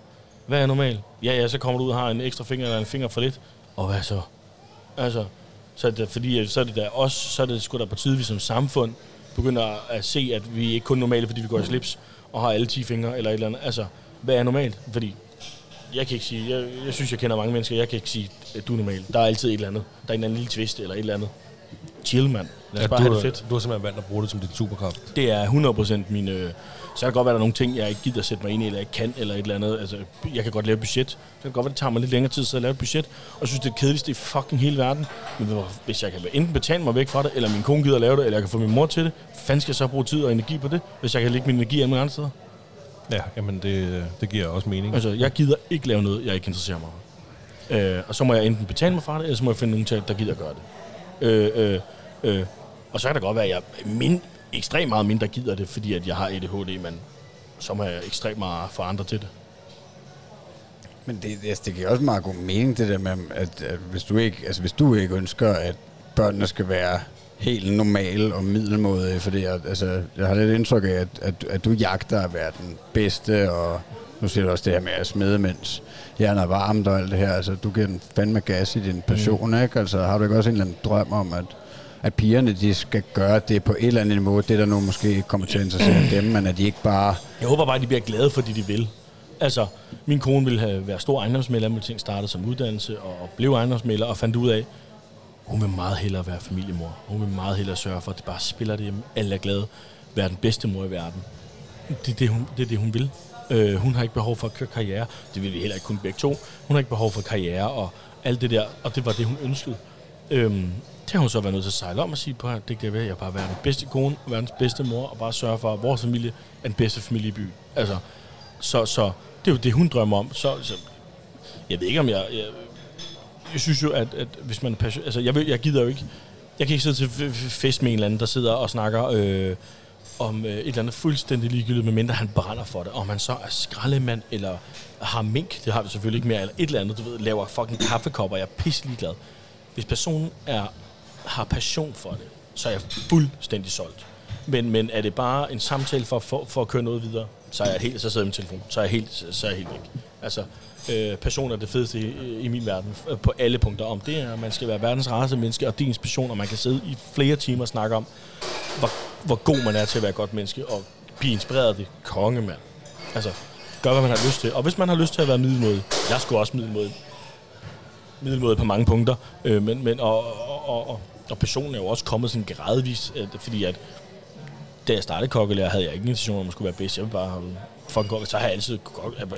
hvad er normal? Ja, ja, så kommer du ud og har en ekstra finger eller en finger for lidt. Og hvad så? Altså, så er det, fordi, så er det der også, så er det sgu da på tide, vi som samfund begynder at se, at vi ikke kun er normale, fordi vi går i slips og har alle 10 fingre eller et eller andet. Altså, hvad er normalt? Fordi jeg kan ikke sige, jeg, jeg synes, jeg kender mange mennesker, jeg kan ikke sige, at du er normal. Der er altid et eller andet. Der er en eller anden lille twist eller et eller andet. Chill, mand. Lad os Ja, bare du, have det fedt. Du har simpelthen valgt at bruge det som dit superkraft. Det er 100% min... Øh, så kan det godt være, at der er nogle ting, jeg ikke gider sætte mig ind i, eller ikke kan, eller et eller andet. Altså, jeg kan godt lave et budget. Så kan det godt være, det tager mig lidt længere tid at lave et budget. Og jeg synes, det er det kedeligste i fucking hele verden. Men hvis jeg kan enten betale mig væk fra det, eller min kone gider at lave det, eller jeg kan få min mor til det, fanden skal jeg så bruge tid og energi på det, hvis jeg kan lægge min energi andre steder? Ja, jamen det, det giver også mening. Altså, jeg gider ikke lave noget, jeg ikke interesserer mig for. Øh, og så må jeg enten betale mig fra det, eller så må jeg finde nogen til, der gider at gøre det. Øh, øh, øh. Og så kan det godt være, at jeg min, ekstremt meget mindre gider det, fordi at jeg har ADHD, men så må jeg ekstremt meget få andre til det. Men det, det, det giver også meget god mening, det der med, at, at hvis, du ikke, altså, hvis du ikke ønsker, at børnene skal være helt normale og middelmådige, fordi jeg, altså, jeg har lidt indtryk af, at, at, at du jagter at være den bedste, og nu siger du også det her med at smide, mens hjernen er varmt og alt det her. Altså, du giver den fandme gas i din passion, mm. ikke? Altså, har du ikke også en eller anden drøm om, at, at pigerne de skal gøre det på et eller andet niveau, det der nu måske kommer til at interessere dem, men at de ikke bare... Jeg håber bare, at de bliver glade for det, de vil. Altså, min kone ville have været stor ejendomsmælder, men ting startede som uddannelse og blev ejendomsmælder og fandt ud af, hun vil meget hellere være familiemor. Hun vil meget hellere sørge for, at det bare spiller det hjemme. Alle er glade. Være den bedste mor i verden. Det er det, hun, det, er det, hun vil. Øh, hun har ikke behov for at køre karriere. Det vil vi heller ikke kunne begge to. Hun har ikke behov for karriere og alt det der. Og det var det, hun ønskede. Øhm, det har hun så været nødt til at sejle om og sige på, at det kan være, at jeg bare være den bedste kone, og verdens bedste mor, og bare sørge for, at vores familie er den bedste familie i byen. Altså, så, så det er jo det, hun drømmer om. Så, så jeg ved ikke, om jeg... jeg jeg synes jo, at, at hvis man er passion, altså jeg, vil, jeg gider jo ikke, jeg kan ikke sidde til fest med en eller anden, der sidder og snakker øh, om øh, et eller andet fuldstændig ligegyldigt, medmindre han brænder for det. Om han så er skraldemand, eller har mink, det har vi selvfølgelig ikke mere, eller et eller andet, du ved, laver fucking kaffekopper, jeg er pisselig glad. Hvis personen er, har passion for det, så er jeg fuldstændig solgt. Men, men er det bare en samtale for, for, for at køre noget videre, så er jeg helt, så sidder jeg med telefon, så er jeg helt, så er jeg helt væk. Altså, øh, passion er det fedeste i, i min verden, på alle punkter om. Det er, at man skal være verdens rareste menneske, og din passion, og man kan sidde i flere timer og snakke om, hvor, hvor god man er til at være et godt menneske, og blive inspireret af det. Konge, mand. Altså, gør, hvad man har lyst til. Og hvis man har lyst til at være middelmodig, jeg skulle også middelmodig, middelmåde på mange punkter, øh, men, men og, og, og, og, personen er jo også kommet sådan gradvis, øh, fordi at da jeg startede kokkelærer, havde jeg ikke en intention om at skulle være bedst. Jeg ville bare have fucking kokke. Så har jeg altid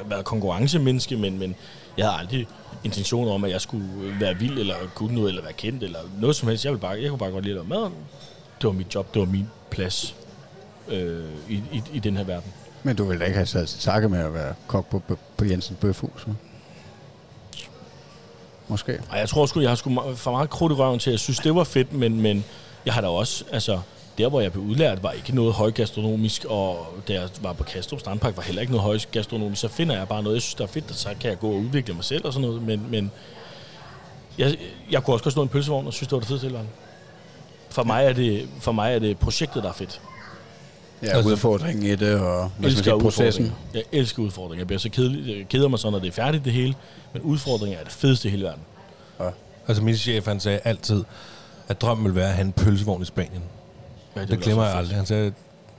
været konkurrencemenneske, men, men jeg havde aldrig intention om, at jeg skulle øh, være vild, eller kunne noget, eller være kendt, eller noget som helst. Jeg, ville bare, jeg kunne bare godt lide at lave mad. Det var mit job, det var min plads øh, i, i, i den her verden. Men du ville da ikke have taget til takke med at være kok på, på, på Jensen Bøfhus, hva'? Måske. Og jeg tror sgu, jeg har sgu for meget krudt i røven til, at jeg synes, det var fedt, men, men jeg har da også, altså, der hvor jeg blev udlært, var ikke noget højgastronomisk, og da jeg var på Kastrup Strandpark, var heller ikke noget højgastronomisk. Så finder jeg bare noget, jeg synes, der er fedt, og så kan jeg gå og udvikle mig selv og sådan noget, men, men jeg, jeg kunne også godt stå i en pølsevogn og synes, det var det fedeste hele verden. For mig, er det, for mig er det projektet, der er fedt. Ja, Altså- udfordringen i det, og hvad skal man elsker sige, processen. Jeg elsker udfordringer. Jeg bliver så kedelig, jeg keder mig så, når det er færdigt det hele. Men udfordringer er det fedeste i hele verden. Altså min chef, han sagde altid, at drømmen ville være at have en pølsevogn i Spanien. Ja, Det, det glemmer jeg aldrig. Han sagde,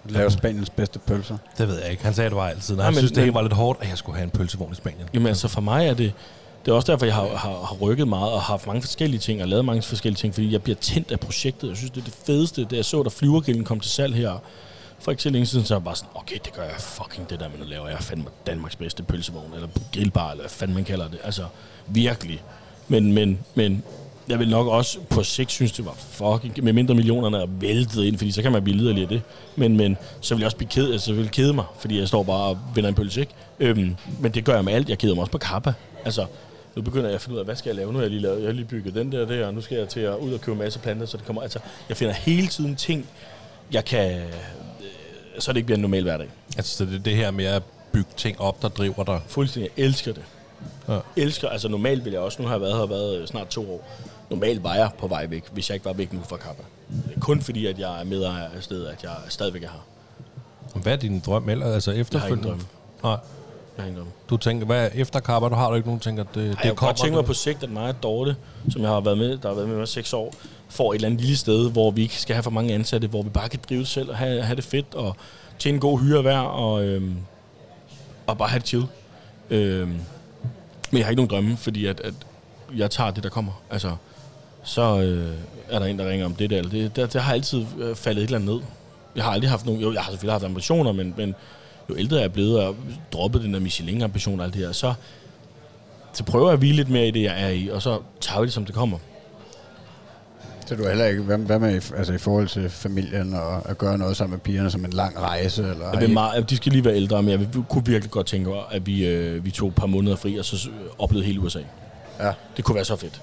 Lave Spaniens bedste pølser. det ved jeg ikke. Han sagde det var altid. Nej, han men- synes, det hele var lidt hårdt, at jeg skulle have en pølsevogn i Spanien. Jamen altså for mig er det, det er også derfor, jeg har, har, har rykket meget og har haft mange forskellige ting og lavet mange forskellige ting, fordi jeg bliver tændt af projektet. Jeg synes, det er det fedeste. Da jeg så, der flyvergrillen kom til salg her, for ikke så længe siden, så var jeg bare sådan, okay, det gør jeg fucking det der, men nu laver jeg fandme Danmarks bedste pølsevogn, eller grillbar, eller hvad fanden man kalder det. Altså, virkelig. Men, men, men jeg vil nok også på sigt synes, det var fucking, med mindre millionerne er væltet ind, fordi så kan man blive liderlig af det. Men, men så vil jeg også blive ked, altså, vil kede mig, fordi jeg står bare og vender en pølse, ikke? Øhm, men det gør jeg med alt. Jeg keder mig også på kappa. Altså, nu begynder jeg at finde ud af, hvad skal jeg lave? Nu har jeg lige, lavet, jeg har lige bygget den der der, og nu skal jeg til at ud og købe en masse planter, så det kommer... Altså, jeg finder hele tiden ting, jeg kan... Øh, så det ikke bliver en normal hverdag. Altså så det, det her med at bygge ting op, der driver dig. Fuldstændig. Jeg elsker det. Ja. Elsker, altså normalt vil jeg også, nu har jeg været her været øh, snart to år, normalt var jeg på vej væk, hvis jeg ikke var væk nu fra Kappa. Kun fordi, at jeg er medejer af stedet, at jeg stadigvæk er her. Hvad er din drøm ellers? Altså efterfølgende? drøm. Nej. Jeg har drøm. Du tænker, hvad er efter kapper? Du har du ikke nogen, tænker, at det, Ej, det jeg kommer. godt tænke mig på sigt, at mig og Dorte, som jeg har været med, der har været med mig seks år, får et eller andet lille sted, hvor vi ikke skal have for mange ansatte, hvor vi bare kan drive selv og have, have det fedt og tjene en god hyre hver og, øhm, og bare have det chill. Øhm, men jeg har ikke nogen drømme, fordi at, at jeg tager det, der kommer. Altså, så øh, er der en, der ringer om det der. Det, der, der har altid øh, faldet et eller andet ned. Jeg har aldrig haft nogen... Jo, jeg har selvfølgelig haft ambitioner, men, men jo ældre jeg er blevet, og droppet den der Michelin-ambition og alt det her, så, så prøver jeg at hvile lidt mere i det, jeg er i, og så tager vi det, som det kommer. Så du er heller ikke, hvad, hvad med i- altså, i forhold til familien og at gøre noget sammen med pigerne som en lang rejse? Eller Jeg vil meget, de skal lige være ældre, men jeg vil, kunne virkelig godt tænke mig, at vi, øh, vi tog et par måneder fri, og så oplevede hele USA. Ja. Det kunne være så fedt.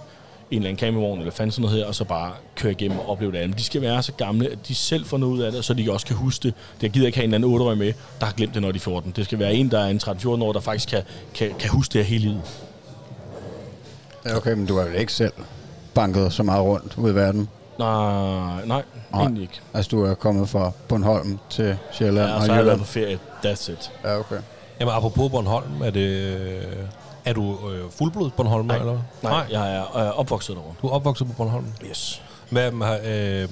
En eller anden campingvogn, eller fandt sådan noget her, og så bare køre igennem og opleve det andet. De skal være så gamle, at de selv får noget ud af det, så de også kan huske det. Det gider ikke have en eller anden 8-årig med, der har glemt det, når de er 14. Det skal være en, der er en 13-14 år, der faktisk kan, kan, kan huske det her hele livet. Ja, okay, men du har vel ikke selv banket så meget rundt ud i verden? Nej, nej, Nej. egentlig ikke. Altså, du er kommet fra Bornholm til Sjælland Ja, og så har jeg været på ferie. That's it. Ja, okay. Jamen apropos Bornholm, er det... Er du øh, fuldblod Bornholm, Nej. eller hvad? Nej, jeg er øh, opvokset derovre. Du er opvokset på Bornholm. Yes. Hvad har, øh,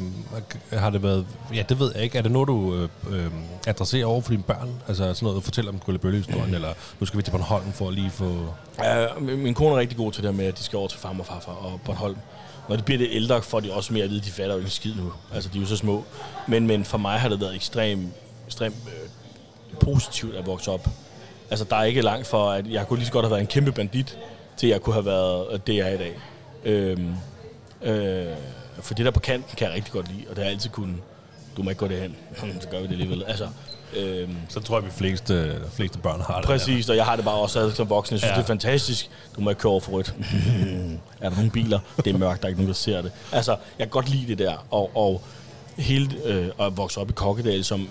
har det været... Ja, det ved jeg ikke. Er det noget, du øh, øh adresserer over for dine børn? Altså sådan noget at fortælle om Gullebølle-historien, eller nu skal vi til Bornholm for at lige få... Ja, min kone er rigtig god til det med, at de skal over til farmor og farfar og Bornholm. Når de bliver lidt ældre, får de også mere at vide, de fatter jo ikke skid nu. Altså, de er jo så små. Men, men for mig har det været ekstremt ekstrem, øh, positivt at vokse op. Altså, der er ikke langt for, at jeg kunne lige så godt have været en kæmpe bandit, til jeg kunne have været øh, det, jeg er i dag. Øhm, øh, for det der på kanten kan jeg rigtig godt lide, og det har jeg altid kunnet. Du må ikke gå derhen. så gør vi det alligevel. Altså, øhm, Så tror jeg, vi fleste, fleste børn har det. Præcis, og jeg har det bare også som voksen. Jeg synes, Ja. det er fantastisk. Du må ikke køre over for rødt. er der nogle biler? Det er mørkt, der er ikke nogen, der ser det. Altså, jeg kan godt lide det der. Og, og hele øh, at vokse op i Kokkedal, som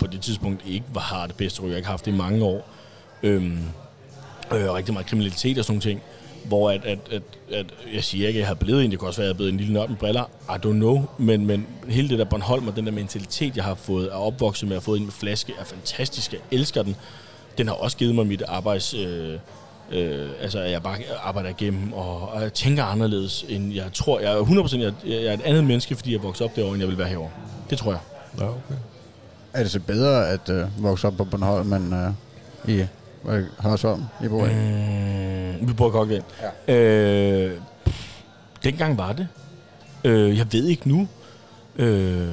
på det tidspunkt ikke var, har det bedste ryg, jeg har haft det i mange år. Øhm, øh, rigtig meget kriminalitet og sådan nogle ting. Hvor at, at, at, at jeg siger ikke, at jeg har blevet en, det kunne også være, at jeg er blevet en lille nørd med briller. I don't know. Men, men hele det der Bornholm og den der mentalitet, jeg har fået, er opvokset med, at fået ind med flaske, er fantastisk. Jeg elsker den. Den har også givet mig mit arbejds... Øh, øh, altså, at jeg bare arbejder igennem, og, og jeg tænker anderledes, end jeg tror. Jeg er 100% jeg, jeg er et andet menneske, fordi jeg vokset op derovre, end jeg vil være herovre. Det tror jeg. Ja, okay. Er det så bedre at øh, vokse op på Bornholm, end øh, i hvad, Hørsholm, I bor i? Mm, vi bor i Kokkedal. Ja. Øh, dengang var det. Øh, jeg ved ikke nu. Øh,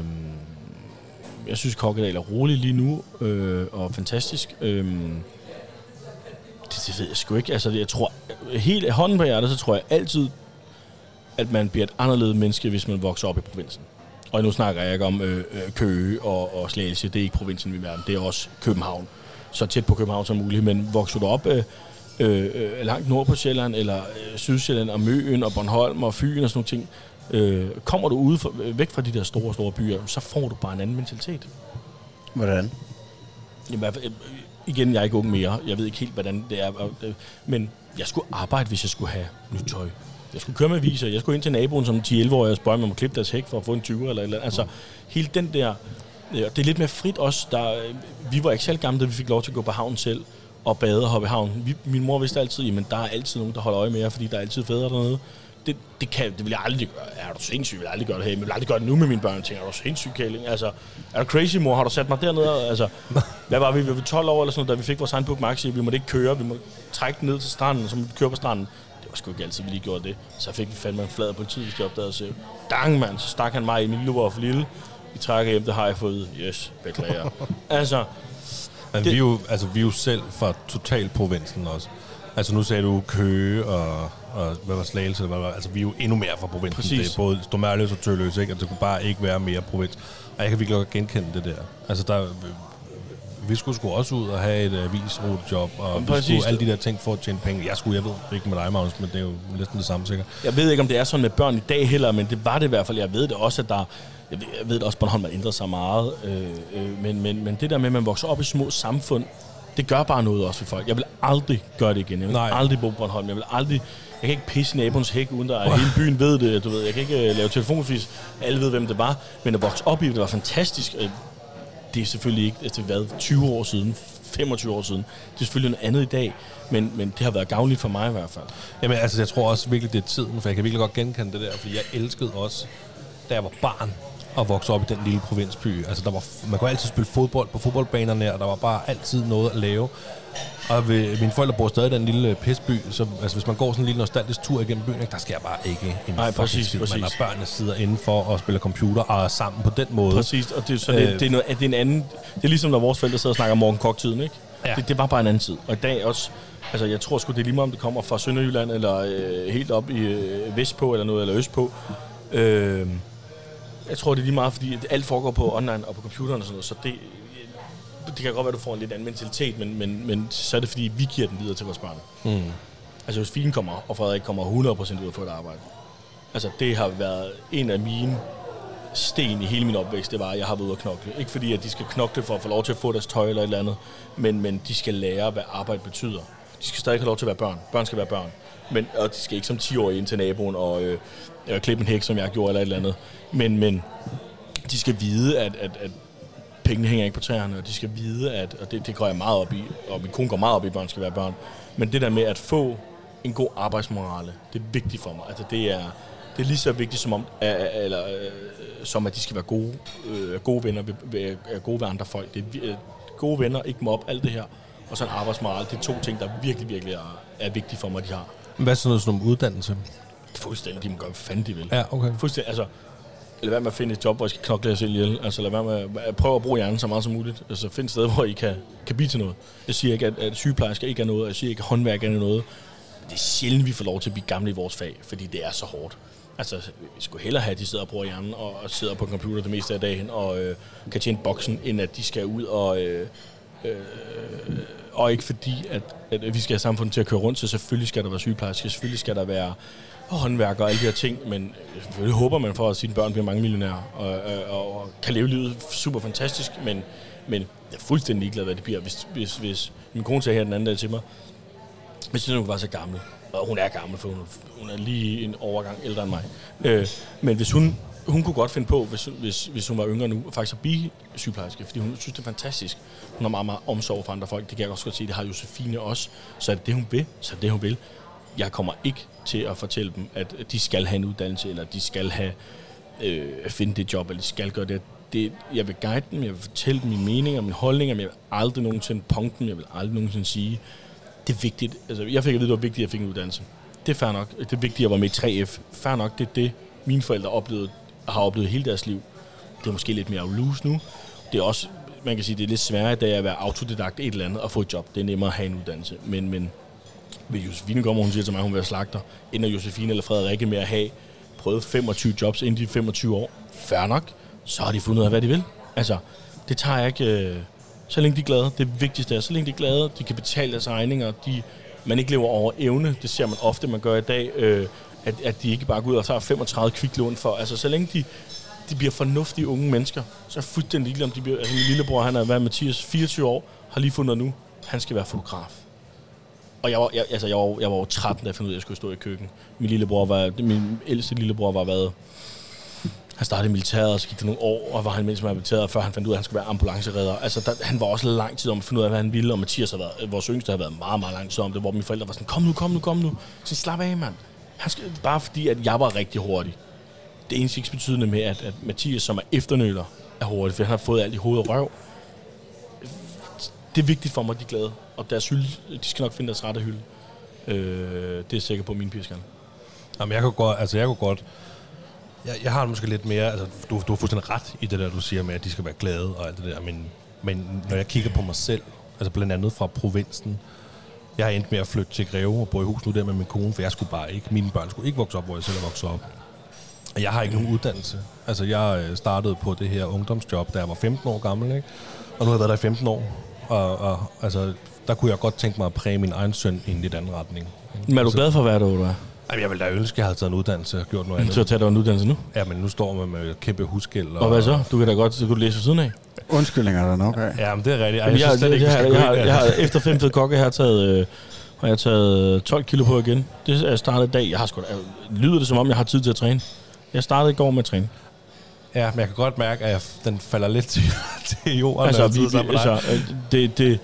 jeg synes, Kokkedal er rolig lige nu, øh, og fantastisk. Øh, det, det ved jeg sgu ikke. Altså, jeg tror, helt hånden på hjertet, så tror jeg altid, at man bliver et anderledes menneske, hvis man vokser op i provinsen. Og nu snakker jeg ikke om øh, øh, Køge og, og Slagelse. Det er ikke provinsen, vi er Det er også København. Så tæt på København som muligt. Men vokser du op øh, øh, øh, langt nord på Sjælland, eller øh, Sydsjælland og Møen og Bornholm og Fyn og sådan nogle ting, øh, kommer du ude for, øh, væk fra de der store, store byer, så får du bare en anden mentalitet. Hvordan? Jamen, øh, igen, jeg er ikke ung mere. Jeg ved ikke helt, hvordan det er. Men jeg skulle arbejde, hvis jeg skulle have nyt tøj. Jeg skulle køre med aviser. Jeg skulle ind til naboen som 10-11 år og spørge, om man må klippe deres hæk for at få en 20 eller eller andet. Altså, hele den der Ja, det er lidt mere frit også. Der, vi var ikke selv gamle, da vi fik lov til at gå på havnen selv og bade og hoppe i havnen. Vi, min mor vidste altid, at der er altid nogen, der holder øje med jer, fordi der er altid fædre dernede. Det, det, kan, det vil jeg aldrig gøre. Er du sindssyg? Jeg vil aldrig gøre det her. Men jeg vil aldrig gøre det nu med mine børn. Jeg tænker, er du sindssyg, Kæling? Altså, er du crazy, mor? Har du sat mig dernede? Altså, hvad var vi? Vi var 12 år eller sådan noget, da vi fik vores egen Book Maxi. Vi måtte ikke køre. Vi måtte trække den ned til stranden, så måtte vi køre på stranden. Det var sgu ikke altid, vi lige gjorde det. Så fik vi fandme en flad politi, hvis de opdagede os. Dang, mand. Så stak han mig i min lille for lille. Vi trækker hjem, det har jeg fået. Yes, beklager. altså, Men Det- vi er, jo, altså, vi er jo selv fra totalprovinsen også. Altså nu sagde du Køge og, og hvad var Slagelse? Hvad var, altså vi er jo endnu mere fra provinsen. Præcis. Det er både Stormærløs og Tølløs, ikke? Og det kunne bare ikke være mere provins. Og jeg kan virkelig godt genkende det der. Altså der, vi skulle sgu også ud og have et avisrutejob, og vi præcis. skulle alle de der ting for at tjene penge. Jeg skulle, jeg ved ikke med dig, Magnus, men det er jo næsten det samme sikkert. Jeg ved ikke, om det er sådan med børn i dag heller, men det var det i hvert fald. Jeg ved det også, at der... Jeg ved, jeg ved det også, at Bornholm har ændret sig meget. Øh, øh, men, men, men det der med, at man vokser op i små samfund, det gør bare noget også for folk. Jeg vil aldrig gøre det igen. Jeg vil Nej. Aldrig bo på Bornholm. Jeg vil aldrig... Jeg kan ikke pisse naboens hæk, uden der hele byen ved det. Du ved, jeg kan ikke uh, lave telefonfis. Alle ved, hvem det var. Men at vokse op i det, det var fantastisk. Øh, Det er selvfølgelig ikke, altså hvad, 20 år siden, 25 år siden. Det er selvfølgelig noget andet i dag, men, men det har været gavnligt for mig i hvert fald. Jamen altså, jeg tror også virkelig, det er tiden, for jeg kan virkelig godt genkende det der, fordi jeg elskede også, da jeg var barn, at vokse op i den lille provinsby. Altså, der var, man kunne altid spille fodbold på fodboldbanerne, og der var bare altid noget at lave. Og ved, mine forældre bor stadig i den lille pisby, så altså, hvis man går sådan en lille nostalgisk tur igennem byen, der sker bare ikke en Nej, præcis, skid. Man præcis. har børnene sidder indenfor og spiller computer og er sammen på den måde. Præcis, og det, så det, Øh. det, er noget, det er en anden... Det er ligesom, når vores forældre sidder og snakker om morgenkok-tiden, ikke? Ja. Det, det var bare en anden tid. Og i dag også... Altså, jeg tror sgu, det er lige meget, om det kommer fra Sønderjylland, eller øh, helt op i øh, vestpå, eller noget, eller østpå. Øh, jeg tror, det er lige meget, fordi at alt foregår på online og på computeren og sådan noget, så det... Det kan godt være, at du får en lidt anden mentalitet, men, men, men så er det, fordi vi giver den videre til vores børn. Mm. Altså, hvis Fien kommer, og Frederik kommer 100% ud og får et arbejde. Altså, det har været en af mine sten i hele min opvækst, det var, at jeg har været ude at knokle. Ikke fordi, at de skal knokle for at få lov til at få deres tøj eller et eller andet, men, men de skal lære, hvad arbejde betyder. De skal stadig have lov til at være børn. Børn skal være børn. Men, og de skal ikke som 10 år ind til naboen og øh, eller klippe en hæk, som jeg gjorde, eller et eller andet. Men, men de skal vide, at, at, at pengene hænger ikke på træerne, og de skal vide, at, og det, det går jeg meget op i, og min kone går meget op i, at børn skal være børn, men det der med at få en god arbejdsmorale, det er vigtigt for mig. Altså det er, det er lige så vigtigt som, om, at, eller, øh, som at de skal være gode, øh, gode venner, ved, ved, er gode ved andre folk. Det er, øh, gode venner, ikke mob, alt det her. Og så en arbejdsmoral, det er to ting, der virkelig, virkelig er, er vigtige for mig, de har. Hvad er sådan noget som uddannelse? Fuldstændig, de må gøre, hvad fanden de vil. Ja, okay. Fuldstændig, altså, lad være med at finde et job, hvor I skal knokle jer selv ihjel. Altså, lad være med at prøve at bruge hjernen så meget som muligt. Altså, find et sted, hvor I kan, kan blive til noget. Jeg siger ikke, at, at sygeplejersker ikke er noget. Jeg siger ikke, at håndværk er noget. Det er sjældent, vi får lov til at blive gamle i vores fag, fordi det er så hårdt. Altså, vi skulle hellere have, at de sidder og bruger hjernen og, og sidder på en computer det meste af dagen og øh, kan tjene boksen, end at de skal ud og... Øh, øh, og ikke fordi, at, at vi skal have samfundet til at køre rundt, så selvfølgelig skal der være sygeplejersker, selvfølgelig skal der være håndværker og alle de her ting, men øh, selvfølgelig håber man for, at sine børn bliver mange millionærer og, øh, og, og kan leve livet super fantastisk, men, men jeg er fuldstændig ligeglad, hvad det bliver. Hvis, hvis, hvis min kone sagde her den anden dag til mig, hvis hun var så gammel, og hun er gammel, for hun, hun er lige en overgang ældre end mig, øh, men hvis hun, hun kunne godt finde på, hvis, hvis, hvis hun var yngre nu, faktisk at blive sygeplejerske, fordi hun synes, det er fantastisk. Hun har meget, meget omsorg for andre folk. Det kan jeg også godt se, det har Josefine også. Så er det det, hun vil, så er det det, hun vil. Jeg kommer ikke til at fortælle dem, at de skal have en uddannelse, eller de skal have øh, finde det job, eller de skal gøre det. det. Jeg vil guide dem, jeg vil fortælle dem mine meninger, mine holdninger, men jeg vil aldrig nogensinde punkte dem, jeg vil aldrig nogensinde sige, det er vigtigt. Altså, jeg fik at vide, det var vigtigt, at jeg fik en uddannelse. Det er fair nok. Det er vigtigt, at jeg var med i 3F. Fair nok, det er det, mine forældre oplevede, har oplevet hele deres liv. Det er måske lidt mere loose nu. Det er også, man kan sige, det er lidt sværere da jeg at være autodidakt et eller andet og få et job. Det er nemmere at have en uddannelse. Men, men vil Josefine kommer, hun siger til mig, at hun vil være slagter, ender Josefine eller Frederikke med at have prøvet 25 jobs inden de 25 år. Færre nok. Så har de fundet ud af, hvad de vil. Altså, det tager jeg ikke... Øh, så længe de er glade. Det vigtigste er, så længe de er glade, de kan betale deres regninger, de, man ikke lever over evne. Det ser man ofte, man gør i dag. Øh, at, at de ikke bare går ud og tager 35 kviklån for. Altså, så længe de, de bliver fornuftige unge mennesker, så er fuldstændig ligeglad, om de bliver... Altså, min lillebror, han er, hvad, Mathias, 24 år, har lige fundet nu, han skal være fotograf. Og jeg var, jeg, altså, jeg var, jeg var jo 13, da jeg fandt ud af, at jeg skulle stå i køkken. Min lillebror var, min ældste lillebror var været Han startede i militæret, og så gik der nogle år, og var han mens han militæret, før han fandt ud af, at han skulle være ambulanceredder. Altså, der, han var også lang tid om at finde ud af, hvad han ville, og Mathias har været, vores yngste har været meget, meget lang tid om det, hvor mine forældre var sådan, kom nu, kom nu, kom nu. Så slap af, mand. Han skal, bare fordi, at jeg var rigtig hurtig. Det er eneste ikke betydende med, at, at Mathias, som er efternøler, er hurtig, for han har fået alt i hoved og røv. Det er vigtigt for mig, at de er glade. Og deres hylde, de skal nok finde deres rette hylde. Øh, det er jeg sikker på, min piger skal. Jamen, jeg kunne godt, altså jeg kunne godt, jeg, jeg har måske lidt mere, altså du, du har fuldstændig ret i det der, du siger med, at de skal være glade og alt det der, men, men når jeg kigger på mig selv, altså blandt andet fra provinsen, jeg har endt med at flytte til Greve og bo i hus nu der med min kone, for jeg skulle bare ikke, mine børn skulle ikke vokse op, hvor jeg selv er vokset op. Og Jeg har ikke nogen uddannelse. Altså, jeg øh, startede på det her ungdomsjob, da jeg var 15 år gammel, ikke? Og nu har jeg været der i 15 år. Og, og altså, der kunne jeg godt tænke mig at præge min egen søn i en lidt anden retning. Men er du glad for at være der, du er? Jamen, jeg ville da ønske, at jeg havde taget en uddannelse og gjort noget Så andet. tager du en uddannelse nu? Ja, men nu står man med kæmpe husgæld. Og hvad så? Du kan da godt så kan du læse ved siden af. Undskyldninger er der nok af. Ja, men det er rigtigt. Ej, jeg, jeg, synes har efter fem fede kokke, har jeg taget, øh, har jeg taget 12 kilo på igen. Det er startet i dag. Jeg har sgu, da- lyder det som om, jeg har tid til at træne. Jeg startede i går med at træne. Ja, men jeg kan godt mærke, at jeg, den falder lidt til, til jorden. Altså, vi, vi, altså øh, det, det,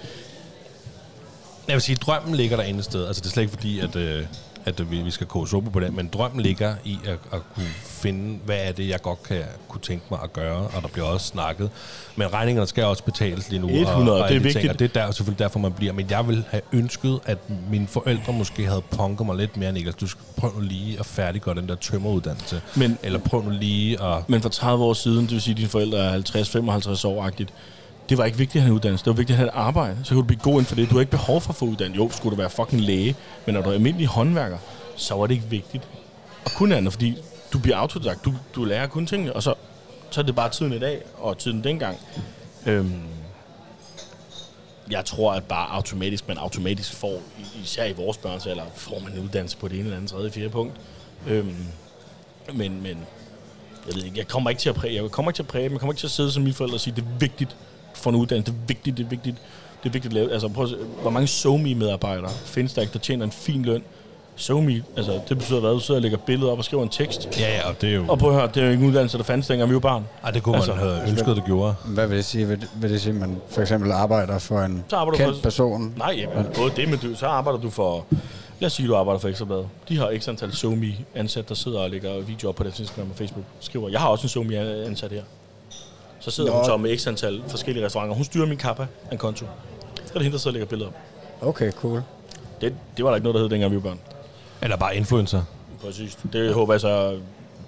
Jeg vil sige, at drømmen ligger der ene sted. Altså, det er slet ikke fordi, at, øh, at vi, vi skal koge suppe på den, men drømmen ligger i at, at kunne finde, hvad er det, jeg godt kan kunne tænke mig at gøre, og der bliver også snakket. Men regningerne skal også betales lige nu. 100, og, og det er de vigtigt. Ting, og det er der, selvfølgelig derfor, man bliver. Men jeg vil have ønsket, at mine forældre måske havde punket mig lidt mere, Niklas. Du skal prøve nu lige at færdiggøre den der tømmeruddannelse. Men- Eller prøv nu lige at... men for 30 år siden, det vil sige, at dine forældre er 50-55 år-agtigt, det var ikke vigtigt at have en uddannelse. Det var vigtigt at have et arbejde. Så kunne du blive god inden for det. Du har ikke behov for at få uddannet. Jo, skulle du være fucking læge. Men når du er almindelig håndværker, så var det ikke vigtigt at kunne andet, fordi du bliver autodidakt. Du, du lærer kun tingene, og så, så er det bare tiden i dag, og tiden dengang. Øhm, jeg tror, at bare automatisk, man automatisk får, især i vores børns alder, får man en uddannelse på det ene eller andet, tredje, fjerde punkt. Øhm, men, men jeg ved ikke, jeg kommer ikke til at præge, jeg kommer ikke til at præge, men jeg kommer ikke til at sidde som mine forældre og sige, det er vigtigt for en uddannelse, det er vigtigt, det er vigtigt, det er vigtigt at lave. Altså prøv at se, hvor mange SoMe-medarbejdere findes der ikke, der tjener en fin løn? SoMe, altså det betyder hvad? Du sidder og lægger billeder op og skriver en tekst. Ja, ja, og det er jo... Og prøv at høre, det er jo ikke en uddannelse, der fandtes dengang vi var barn. Ej, det kunne Altså, man have ønsket, det gjorde. Hvad vil det sige? Vil det, vil det sige, at man for eksempel arbejder for en Så arbejder du kendt for- person? Nej, jamen, både det, men du, så arbejder du for... Lad os sige, du arbejder for Ekstrabladet. De har ekstra antal SoMe ansat, der sidder og lægger videoer på deres Instagram og Facebook. Skriver, jeg har også en SoMe ansat her. Så sidder Nå. hun så med ekstra antal forskellige restauranter. Hun styrer min kappa en konto. Så er det hende, der sidder og lægger billeder op. Okay, cool. Det, det var der ikke noget, der hed, dengang vi var børn. Eller bare influencer. Præcis. Det håber jeg så...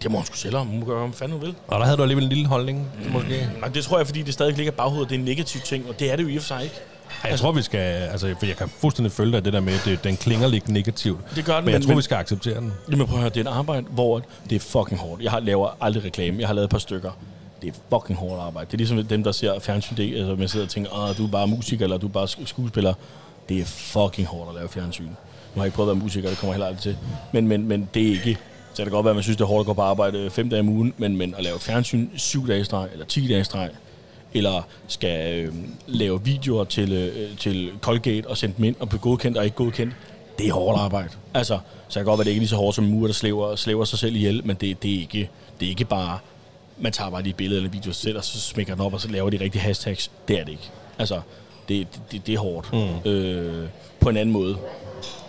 Det må hun sgu sælge om. Hun må gøre, hvad fanden hun vil. Og der havde du alligevel en lille holdning, måske. Nej, det tror jeg, fordi det stadig ligger baghovedet. Det er en negativ ting, og det er det jo i og for sig ikke. Ej, jeg tror, vi skal... Altså, for jeg kan fuldstændig følge dig det der med, at det, den klinger lidt negativt. Det gør den, Men jeg men- tror, vi skal acceptere den. Jamen prøv at høre, det er et arbejde, hvor det er fucking hårdt. Jeg har, laver aldrig reklame. Jeg har lavet et par stykker. Det er fucking hårdt arbejde. Det er ligesom dem, der ser fjernsyn. Det, altså, man sidder og tænker, Åh, du er bare musiker, eller du er bare skuespiller. Det er fucking hårdt at lave fjernsyn. Nu har jeg ikke prøvet at være musiker, det kommer jeg heller aldrig til. Men, men, men det er ikke... Så kan det godt være, at man synes, det er hårdt at gå på arbejde øh, fem dage om ugen, men, men at lave fjernsyn syv dage i streg, eller 10 dage i streg, eller skal øh, lave videoer til, øh, til Colgate og sende dem ind og blive godkendt og ikke godkendt, det er hårdt arbejde. Altså, så kan det godt være, at det ikke er lige så hårdt som en mur, der slæver, slæver sig selv ihjel, men det, det, er ikke, det er ikke bare, man tager bare lige et billede eller en video selv, og så smækker den op, og så laver de rigtige hashtags. Det er det ikke. Altså, det, det, det er hårdt. Mm. Øh, på en anden måde.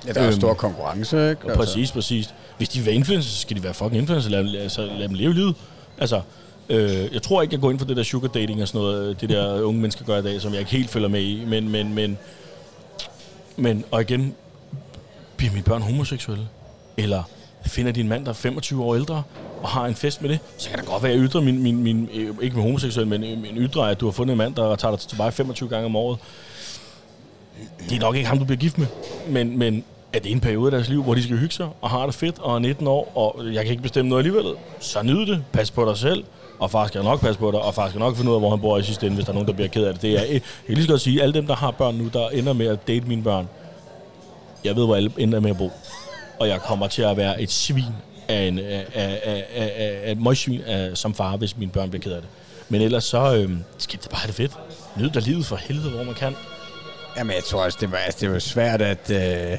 Ja, der er Øhm, stor konkurrence, ikke? Ja, præcis, præcis. Hvis de vil være influencer, så skal de være fucking influencer. Lad, lad, så lad dem leve livet. Altså, øh, jeg tror ikke, jeg går ind for det der sugar dating og sådan noget, øh, det der unge mennesker gør i dag, som jeg ikke helt følger med i. Men, men, men, men og igen, bliver mine børn homoseksuelle? Eller finder de en mand, der er 25 år ældre, og har en fest med det, så kan det godt være, at jeg ytrer min, min, min øh, ikke med homoseksuel, men øh, min ytrer, at du har fundet en mand, der tager dig til Dubai 25 gange om året. Det er nok ikke ham, du bliver gift med, men, men er det en periode af deres liv, hvor de skal hygge sig, og har det fedt, og er 19 år, og jeg kan ikke bestemme noget alligevel, så nyd det, pas på dig selv, og far skal nok passe på dig, og far skal nok finde ud af, hvor han bor i sidste ende, hvis der er nogen, der bliver ked af det. det er, jeg kan lige så godt sige, alle dem, der har børn nu, der ender med at date mine børn, jeg ved, hvor alle ender med at bo. Og jeg kommer til at være et svin af en, af, af, af, af, et møgsvin af, som far, hvis mine børn bliver ked af det. Men ellers så øhm, skal det bare have det fedt. Nyd dig livet for helvede, hvor man kan. Jamen, jeg tror også, det var, altså, det var svært at, øh,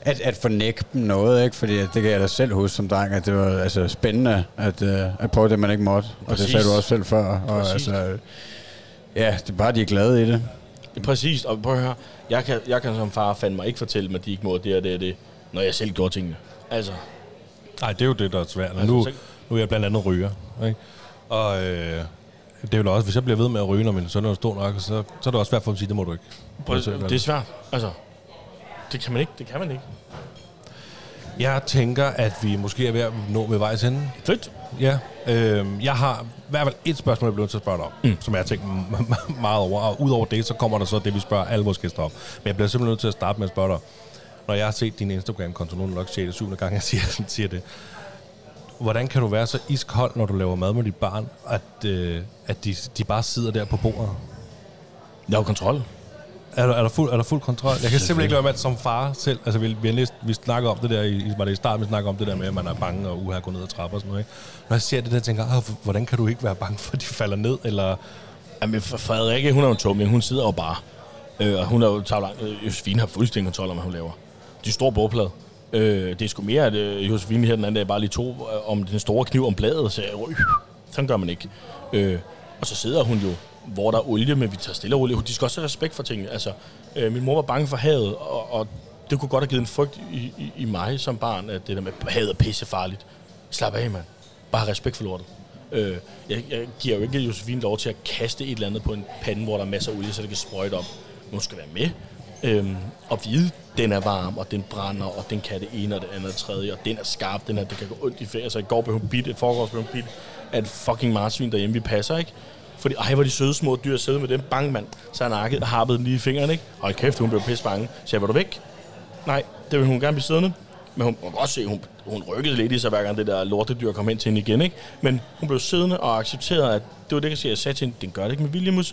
at, at fornægte dem noget, ikke? Fordi det kan jeg da selv huske som dreng, at det var altså, spændende at, uh, at prøve det, man ikke måtte. Og Præcis. det sagde du også selv før. Og, Præcis. altså, ja, det er bare, de er glade i det. Præcis, og prøv at høre, jeg kan, jeg kan som far fandme ikke fortælle mig, at de ikke må det og det og det, når jeg selv gjorde tingene. Altså, Nej, det er jo det, der er svært. Altså, nu, nu er jeg blandt andet ryger. Ikke? Og øh, det er jo også, hvis jeg bliver ved med at ryge, når min søn er stor nok, så, så er det også svært for ham at sige, det må du ikke. prøv, det er svært. Altså, det kan man ikke, det kan man ikke. Jeg tænker, at vi måske er ved at nå ved vejs ende. Fedt. Ja, øh, jeg har i hvert fald et spørgsmål, jeg bliver nødt til at spørge dig om, mm. som jeg har tænkt meget over. Og udover det, så kommer der så det, vi spørger alle vores gæster om. Men jeg bliver simpelthen nødt til at starte med at spørge dig, når jeg har set din Instagram-konto, nu nok 6. 7. gang, jeg siger, siger det. Hvordan kan du være så iskold, når du laver mad med dit barn, at, øh, at de, de bare sidder der på bordet? Jeg har kontrol. Er der, er, der fuld, er der fuld kontrol? Jeg kan simpelthen ikke lade med, at som far selv, altså vi, vi, læst, vi snakker om det der, i, var det i starten, vi snakker om det der med, at man er bange og uha, gå ned ad trapper og sådan noget, ikke? Når jeg ser det der, tænker jeg, "Ah, hvordan kan du ikke være bange for, at de falder ned, eller... Jamen, Frederikke, hun er jo en tumling. Hun sidder jo bare. Øh, og hun er jo tager lang. Øh, Josefine har fuldstændig kontrol om, hvad hun laver. De store bordplade. Øh, det er sgu mere, at øh, Josefine her den anden dag bare lige tog øh, om den store kniv om bladet, så jeg, øh, sådan gør man ikke. Øh, og så sidder hun jo, hvor der er olie, men vi tager stille og roligt. De skal også have respekt for tingene. Altså, øh, min mor var bange for havet, og, og det kunne godt have givet en frygt i, i, i mig som barn, at det der med havet er pissefarligt. Slap af, mand. Bare have respekt for lortet. Øh, jeg, jeg giver jo ikke Josefine lov til at kaste et eller andet på en pande, hvor der er masser af olie, så det kan sprøjte op. Men hun skal være med. Øhm, og vide, den er varm, og den brænder, og den kan det ene og det andet og det tredje, og den er skarp, den her, det kan gå ondt i ferie. Altså i går blev hun bidt, et foregårs blev hun bidt af et fucking marsvin derhjemme, vi passer, ikke? Fordi, ej, hvor de søde små dyr sidde med den bang, mand. Så han nakket og harpede lige i fingeren, ikke? Og kæft, hun blev pisse bange. Så jeg, var du væk? Nej, det vil hun gerne blive siddende. Men hun, hun kan også se, hun, hun rykkede lidt i sig, hver gang det der lortedyr kom hen til hende igen. Ikke? Men hun blev siddende og accepterede, at det var det, jeg siger. Jeg sagde til hende, den gør det ikke med vilje.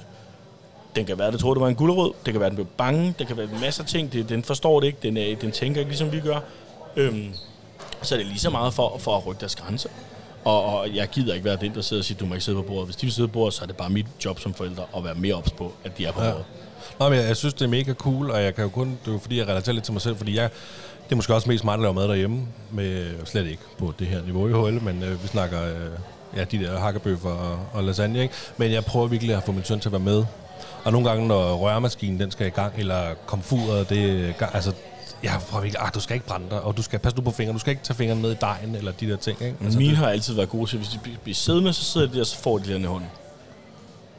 Den kan være, det troede, det var en gulerod. Det kan være, den blev bange. Det kan være en masse ting. Det, den forstår det ikke. Den, er, den tænker ikke, ligesom vi gør. Øhm, så er det lige så meget for, for at rykke deres grænser. Og, og jeg gider ikke være den, der sidder og siger, du må ikke sidde på bordet. Hvis de vil sidde på bordet, så er det bare mit job som forældre at være mere ops på, at de er på Ja. bordet. Nå, men jeg, jeg synes, det er mega cool, og jeg kan jo kun, det er jo fordi, jeg relaterer lidt til mig selv, fordi jeg, det er måske også mest mig, der laver mad derhjemme, med, slet ikke på det her niveau i HL, men øh, vi snakker, øh, ja, de der hakkebøffer og, og lasagne, ikke? Men jeg prøver virkelig at få min søn til at være med. Og nogle gange, når rørmaskinen den skal i gang, eller komfuret, det altså, jeg prøver virkelig, ah, du skal ikke brænde dig, og du skal passe nu på fingrene, du skal ikke tage fingrene med i dejen, eller de der ting, ikke? Altså, Mine har altid været gode til, hvis de bliver- siddende, så sidder de der, så får de den i hånden.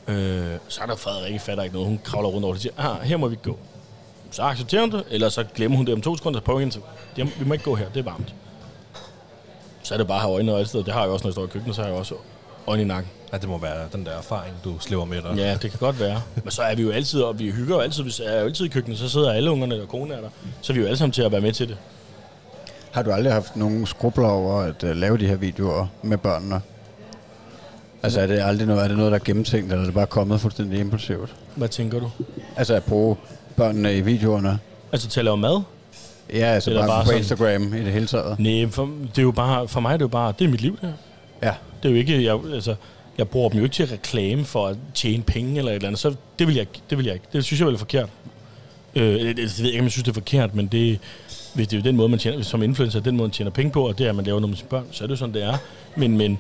Øh, så er der Frederikke, fatter ikke noget. Hun kravler rundt over det og siger, ah, her må vi ikke gå. Så accepterer hun det, eller så glemmer hun det om to sekunder, så prøver så "Jamen, vi må ikke gå her, det er varmt. Så er det bare at have øjnene og alt sted. Det har jeg også, når jeg står i køkkenet, så har jeg også øjne i nakken. Ja, det må være den der erfaring, du slæver med dig. Ja, det kan godt være. Men så er vi jo altid, og vi hygger jo altid, hvis jeg er jo altid i køkkenet, så sidder alle ungerne og kone er der. Så er vi jo alle sammen til at være med til det. Har du aldrig haft nogen skrubler over at uh, lave de her videoer med børnene? Altså er det aldrig noget, er det noget, der er gennemtænkt, eller er det bare kommet fuldstændig impulsivt? Hvad tænker du? Altså at bruge børnene i videoerne? Altså til at lave mad? Ja, altså Eller bare, bare på sådan- Instagram i det hele taget. Nej, for, det er jo bare, for mig er det jo bare, det er mit liv, det her. Ja. Det er jo ikke, jeg, altså, jeg bruger dem jo ikke til at reklame for at tjene penge eller et eller andet, så det vil jeg, det vil jeg ikke. Det synes jeg vel er forkert. Øh, det, det, det, ved jeg ikke, om jeg synes, det er forkert, men det, hvis det er jo den måde, man tjener, som influencer, den måde, man tjener penge på, og det er, at man laver noget med sine børn, så er det jo sådan, det er. Men, men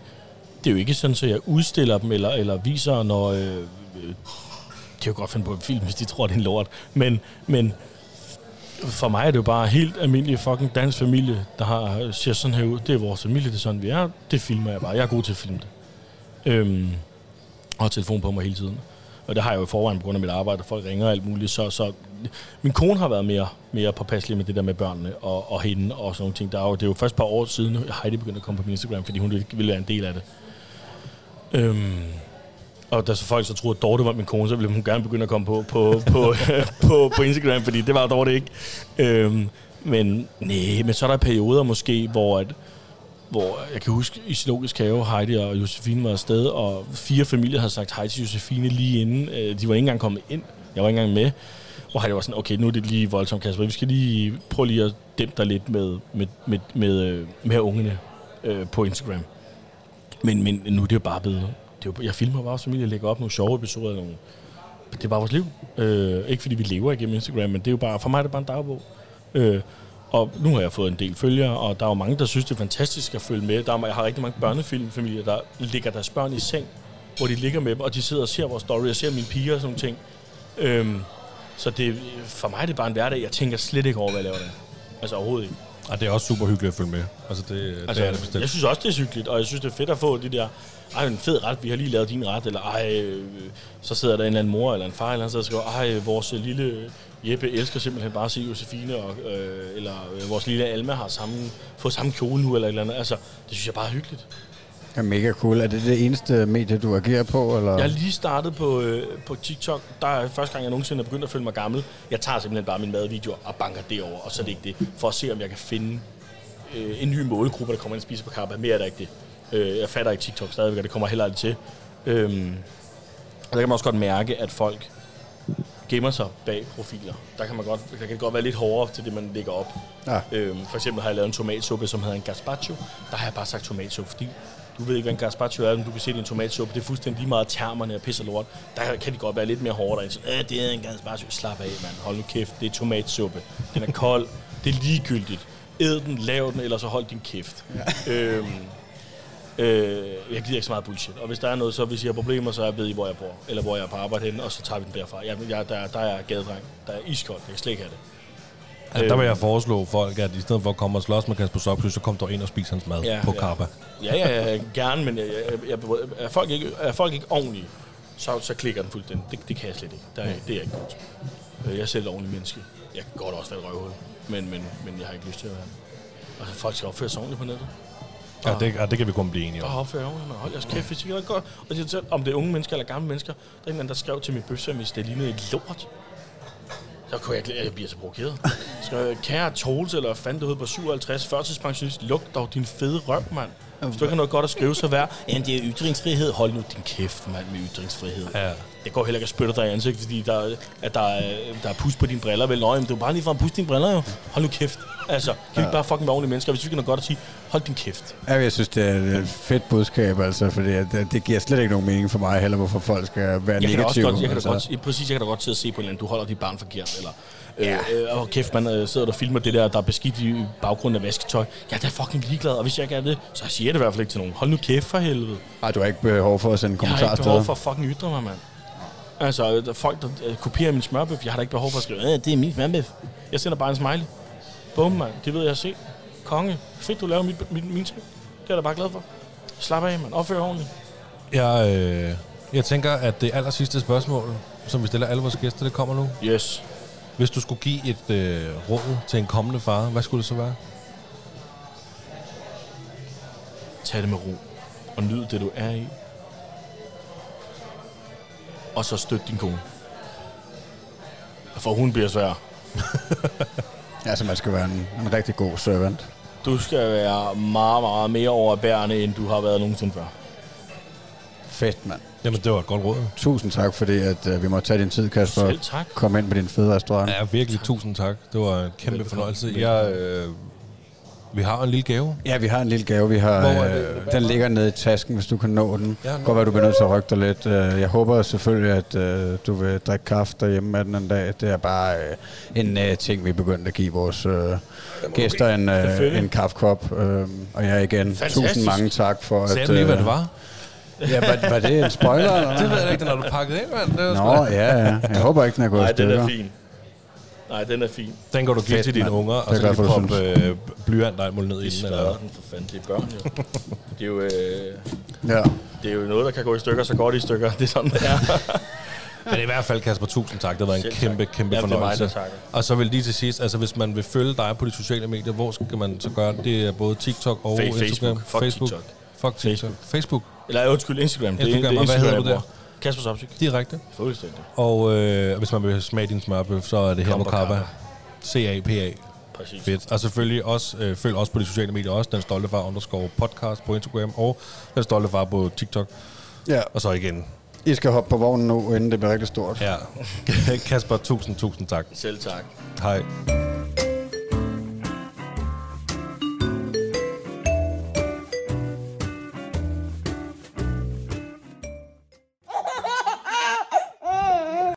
det er jo ikke sådan, at jeg udstiller dem, eller, eller viser, når... Øh, øh, de kan jo godt finde på en film, hvis de tror, det er en lort. Men, men for mig er det jo bare helt almindelig fucking dansk familie, der har, ser sådan her ud. Det er vores familie, det er sådan, vi er. Det filmer jeg bare. Jeg er god til at filme det. Øhm, og har telefon på mig hele tiden. Og det har jeg jo i forvejen på grund af mit arbejde, og folk ringer og alt muligt. Så, så min kone har været mere, mere påpasselig med det der med børnene og, og hende og sådan nogle ting. Der er jo, det er jo først et par år siden, Heidi begyndte at komme på min Instagram, fordi hun ville være en del af det. Øhm, og da så folk så troede, at Dorte var min kone, så ville hun gerne begynde at komme på, på, på, på, på Instagram, fordi det var Dorte ikke. Øhm, men nej, men så er der perioder måske, hvor, at, hvor jeg kan huske, i Zoologisk Have, Heidi og Josefine var afsted, og fire familier havde sagt hej til Josefine lige inden. Øh, De var ikke engang kommet ind. Jeg var ikke engang med. Hvor Heidi var sådan, okay, nu er det lige voldsomt, Kasper. Vi skal lige prøve lige at dæmpe dig lidt med, med, med, med, øh, med ungerne øh, på Instagram. Men, men nu er det jo bare blevet... Det er jo, jeg filmer bare vores familie, lægger op nogle sjove episoder. Nogle, det er bare vores liv. Øh, ikke fordi vi lever igennem Instagram, men det er jo bare, for mig er det bare en dagbog. Øh, og nu har jeg fået en del følgere, og der er jo mange, der synes, det er fantastisk at følge med. Der er, jeg har rigtig mange børnefilmfamilier, der ligger deres børn i seng, hvor de ligger med dem, og de sidder og ser vores story, og ser mine piger og sådan nogle ting. Øhm, så det, for mig er det bare en hverdag. Jeg tænker slet ikke over, hvad jeg laver der. Altså overhovedet ikke. Og det er også super hyggeligt at følge med. Altså, det, altså, Altså, det er det bestemt. jeg synes også, det er hyggeligt, og jeg synes, det er fedt at få de der, ej, en fed ret, vi har lige lavet din ret, eller ej, øh, så sidder der en eller anden mor eller en far, eller andet, der skriver, ej, vores lille Jeppe elsker simpelthen bare at se Josefine, og, øh, eller øh, vores lille Alma har samme, fået samme kjole nu, eller et eller andet. Altså, det synes jeg bare er hyggeligt. Er mega cool. Er det det eneste medie, du agerer på? Eller? Jeg har lige startet på, øh, på TikTok. Der er første gang, jeg nogensinde er begyndt at føle mig gammel. Jeg tager simpelthen bare min madvideo og banker det over, og så er det ikke det. For at se, om jeg kan finde øh, en ny målgruppe, der kommer ind og spiser på Kappa. Mere er der ikke det. Øh, jeg fatter ikke TikTok stadigvæk, og det kommer heller aldrig til. Øhm, der kan man også godt mærke, at folk gemmer sig bag profiler. Der kan, man godt, der kan det godt være lidt hårdere til det, man lægger op. Ja. Øhm, for eksempel har jeg lavet en tomatsuppe, som hedder en gazpacho. Der har jeg bare sagt tomatsuppe, fordi du ved ikke, hvad en gazpacho er, men du kan se det i en tomatsuppe. Det er fuldstændig lige meget termerne og pis og lort. Der kan de godt være lidt mere hårde derinde. Sådan, øh, det er en gazpacho. Slap af, mand. Hold nu kæft. Det er tomatsuppe. Den er kold. Det er ligegyldigt. Æd den, lav den, eller så hold din kæft. Ja. Øhm, øh, jeg gider ikke så meget bullshit. Og hvis der er noget, så hvis I har problemer, så ved I, hvor jeg bor. Eller hvor jeg er på arbejde henne, og så tager vi den derfra. Jeg, jeg, der, der er gadedreng. Der er iskoldt. Jeg kan slet ikke have det. Altså, der vil jeg foreslå folk, at i stedet for at komme og slås med Kasper Sopkløs, så kom der ind og spis hans mad Ja, på ja. Kappa. Ja, ja, ja, gerne, men jeg, jeg, jeg, er, folk ikke, er folk ikke ordentlige, så, så klikker den fuldstændig. Det, det kan jeg slet ikke. Der, er- det er jeg ikke god til. Øh, Jeg er selv et ordentligt menneske. Jeg kan godt også være et røvhul, men, men, men jeg har ikke lyst til at være det. Altså, folk skal opføre sig ordentligt på nettet. Ja, det, ja, det kan vi kun blive enige om. jer ordentligt, man. Hold jeres kæft, hvis I kan godt. Og det, om det er unge mennesker eller gamle mennesker, der er en, eller anden, der skrev til min bøfse, hvis det lignede et lort. Så kunne jeg, ikke- jeg bliver så provokeret. Så kære Troels, eller fanden du hed på 57, førtidspensionist, luk dog din fede røv, mand. Hvis du ikke har noget godt at skrive, så vær, ja, det er ytringsfrihed. Hold nu din kæft, mand, med ytringsfrihed. Ja. Det går heller ikke at spytte dig i ansigtet, fordi der, er- at der, er, der er pus på dine briller. Vel, nøj, men det er bare lige for at puste dine briller, jo. Hold nu kæft. Altså, kan vi ikke bare fucking være ordentlige mennesker? Hvis vi har noget godt at sige, hold din kæft. Ja, jeg synes, det er et fedt budskab, altså, fordi at, det, det giver slet ikke nogen mening for mig heller, hvorfor folk skal være Jeg kan da også negative. godt, jeg kan da altså. godt, ja, præcis, jeg kan da godt sidde og se på en eller anden, du holder dit barn forkert, eller ja. øh, øh, kæft, man øh, sidder der og filmer det der, der er beskidt i baggrunden af vasketøj. Jeg er da fucking ligeglad, og hvis jeg ikke er det, så siger jeg det i hvert fald ikke til nogen. Hold nu kæft for helvede. Ej, du har ikke behov for at sende Jeg har kommentarer ikke behov for at fucking ytre mig, mand. Altså, der folk, der øh, kopierer min smørbøf, jeg har da ikke behov for at skrive, det er min smørbøf. Jeg sender bare en smiley. Bum, mand. Det ved jeg se. Konge. Fedt, du laver mit, mit, min ting. Det er jeg da bare glad for. Slap af, mand. Opfør ordentligt. Jeg, øh, jeg tænker, at det aller sidste spørgsmål, som vi stiller alle vores gæster, det kommer nu. Yes. Hvis du skulle give et øh, råd til en kommende far, hvad skulle det så være? Tag det med ro. Og nyd det, du er i. Og så støt din kone. For hun bliver svær. Altså, man skal være en, en rigtig god servant. Du skal være meget, meget mere overbærende, end du har været nogensinde før. Fedt, mand. Jamen, det var et godt råd. Tusind tak, fordi at, uh, vi må tage din tid, Kasper. Selv tak. Kom ind på din fede restaurant. Ja, virkelig tusind tak. Det var en kæmpe Velbekomme. fornøjelse. Jeg, øh, vi har en lille gave. Ja, vi har en lille gave. Vi har, Hvor er øh, den ligger nede i tasken, hvis du kan nå den. Ja. Godt være, du bliver nødt til at rykke dig lidt. Øh, Jeg håber selvfølgelig, at øh, du vil drikke kaffe derhjemme med den en dag. Det er bare øh, en øh, ting, vi er begyndt at give vores øh, gæster en, øh, en kaffekop. Øh, og jeg igen, Fantastisk. tusind mange tak for Sagde at... du lige, hvad øh, det var? Ja, var, var det en spoiler? Eller? Det ved jeg ikke, når du pakkede ind, mand. Det var Nå, ja, ja. Jeg håber ikke, den er gået Nej, den er stykker. Nej, den er fin. Den kan du give Fedt, til dine mand. unger, Det og så kan for, proppe øh, blyant dig ned i Det den. Eller? den for fanden. Det er børn, jo. Det er jo, øh, Ja. det er jo noget, der kan gå i stykker, så går det i stykker. Det er sådan, det er. Men i hvert fald, Kasper, tusind tak. Det været en Selv tak. kæmpe, kæmpe Jamen, det er mig, fornøjelse. der takker. Og så vil lige til sidst, altså hvis man vil følge dig på de sociale medier, hvor skal man så gøre det? Det er både TikTok og Fa- Instagram. Facebook. Fuck TikTok. Fuck TikTok. Facebook. Facebook. Eller undskyld, Instagram. Det er, Instagram, det er og hvad Instagram, hedder du der? Kasper Sopsik. Direkte. Fuldstændig. Og øh, hvis man vil smage din smørbøf, så er det her. Kappa. C-A-P-A. Præcis. Fedt. Og selvfølgelig også, øh, følg også på de sociale medier også. Den stolte far underscore podcast på Instagram og Den stolte far på TikTok. ja. Og så igen. I skal hoppe på vognen nu, inden det bliver rigtig stort. Ja. Kasper, tusind, tusind tak. Selv tak. Hej.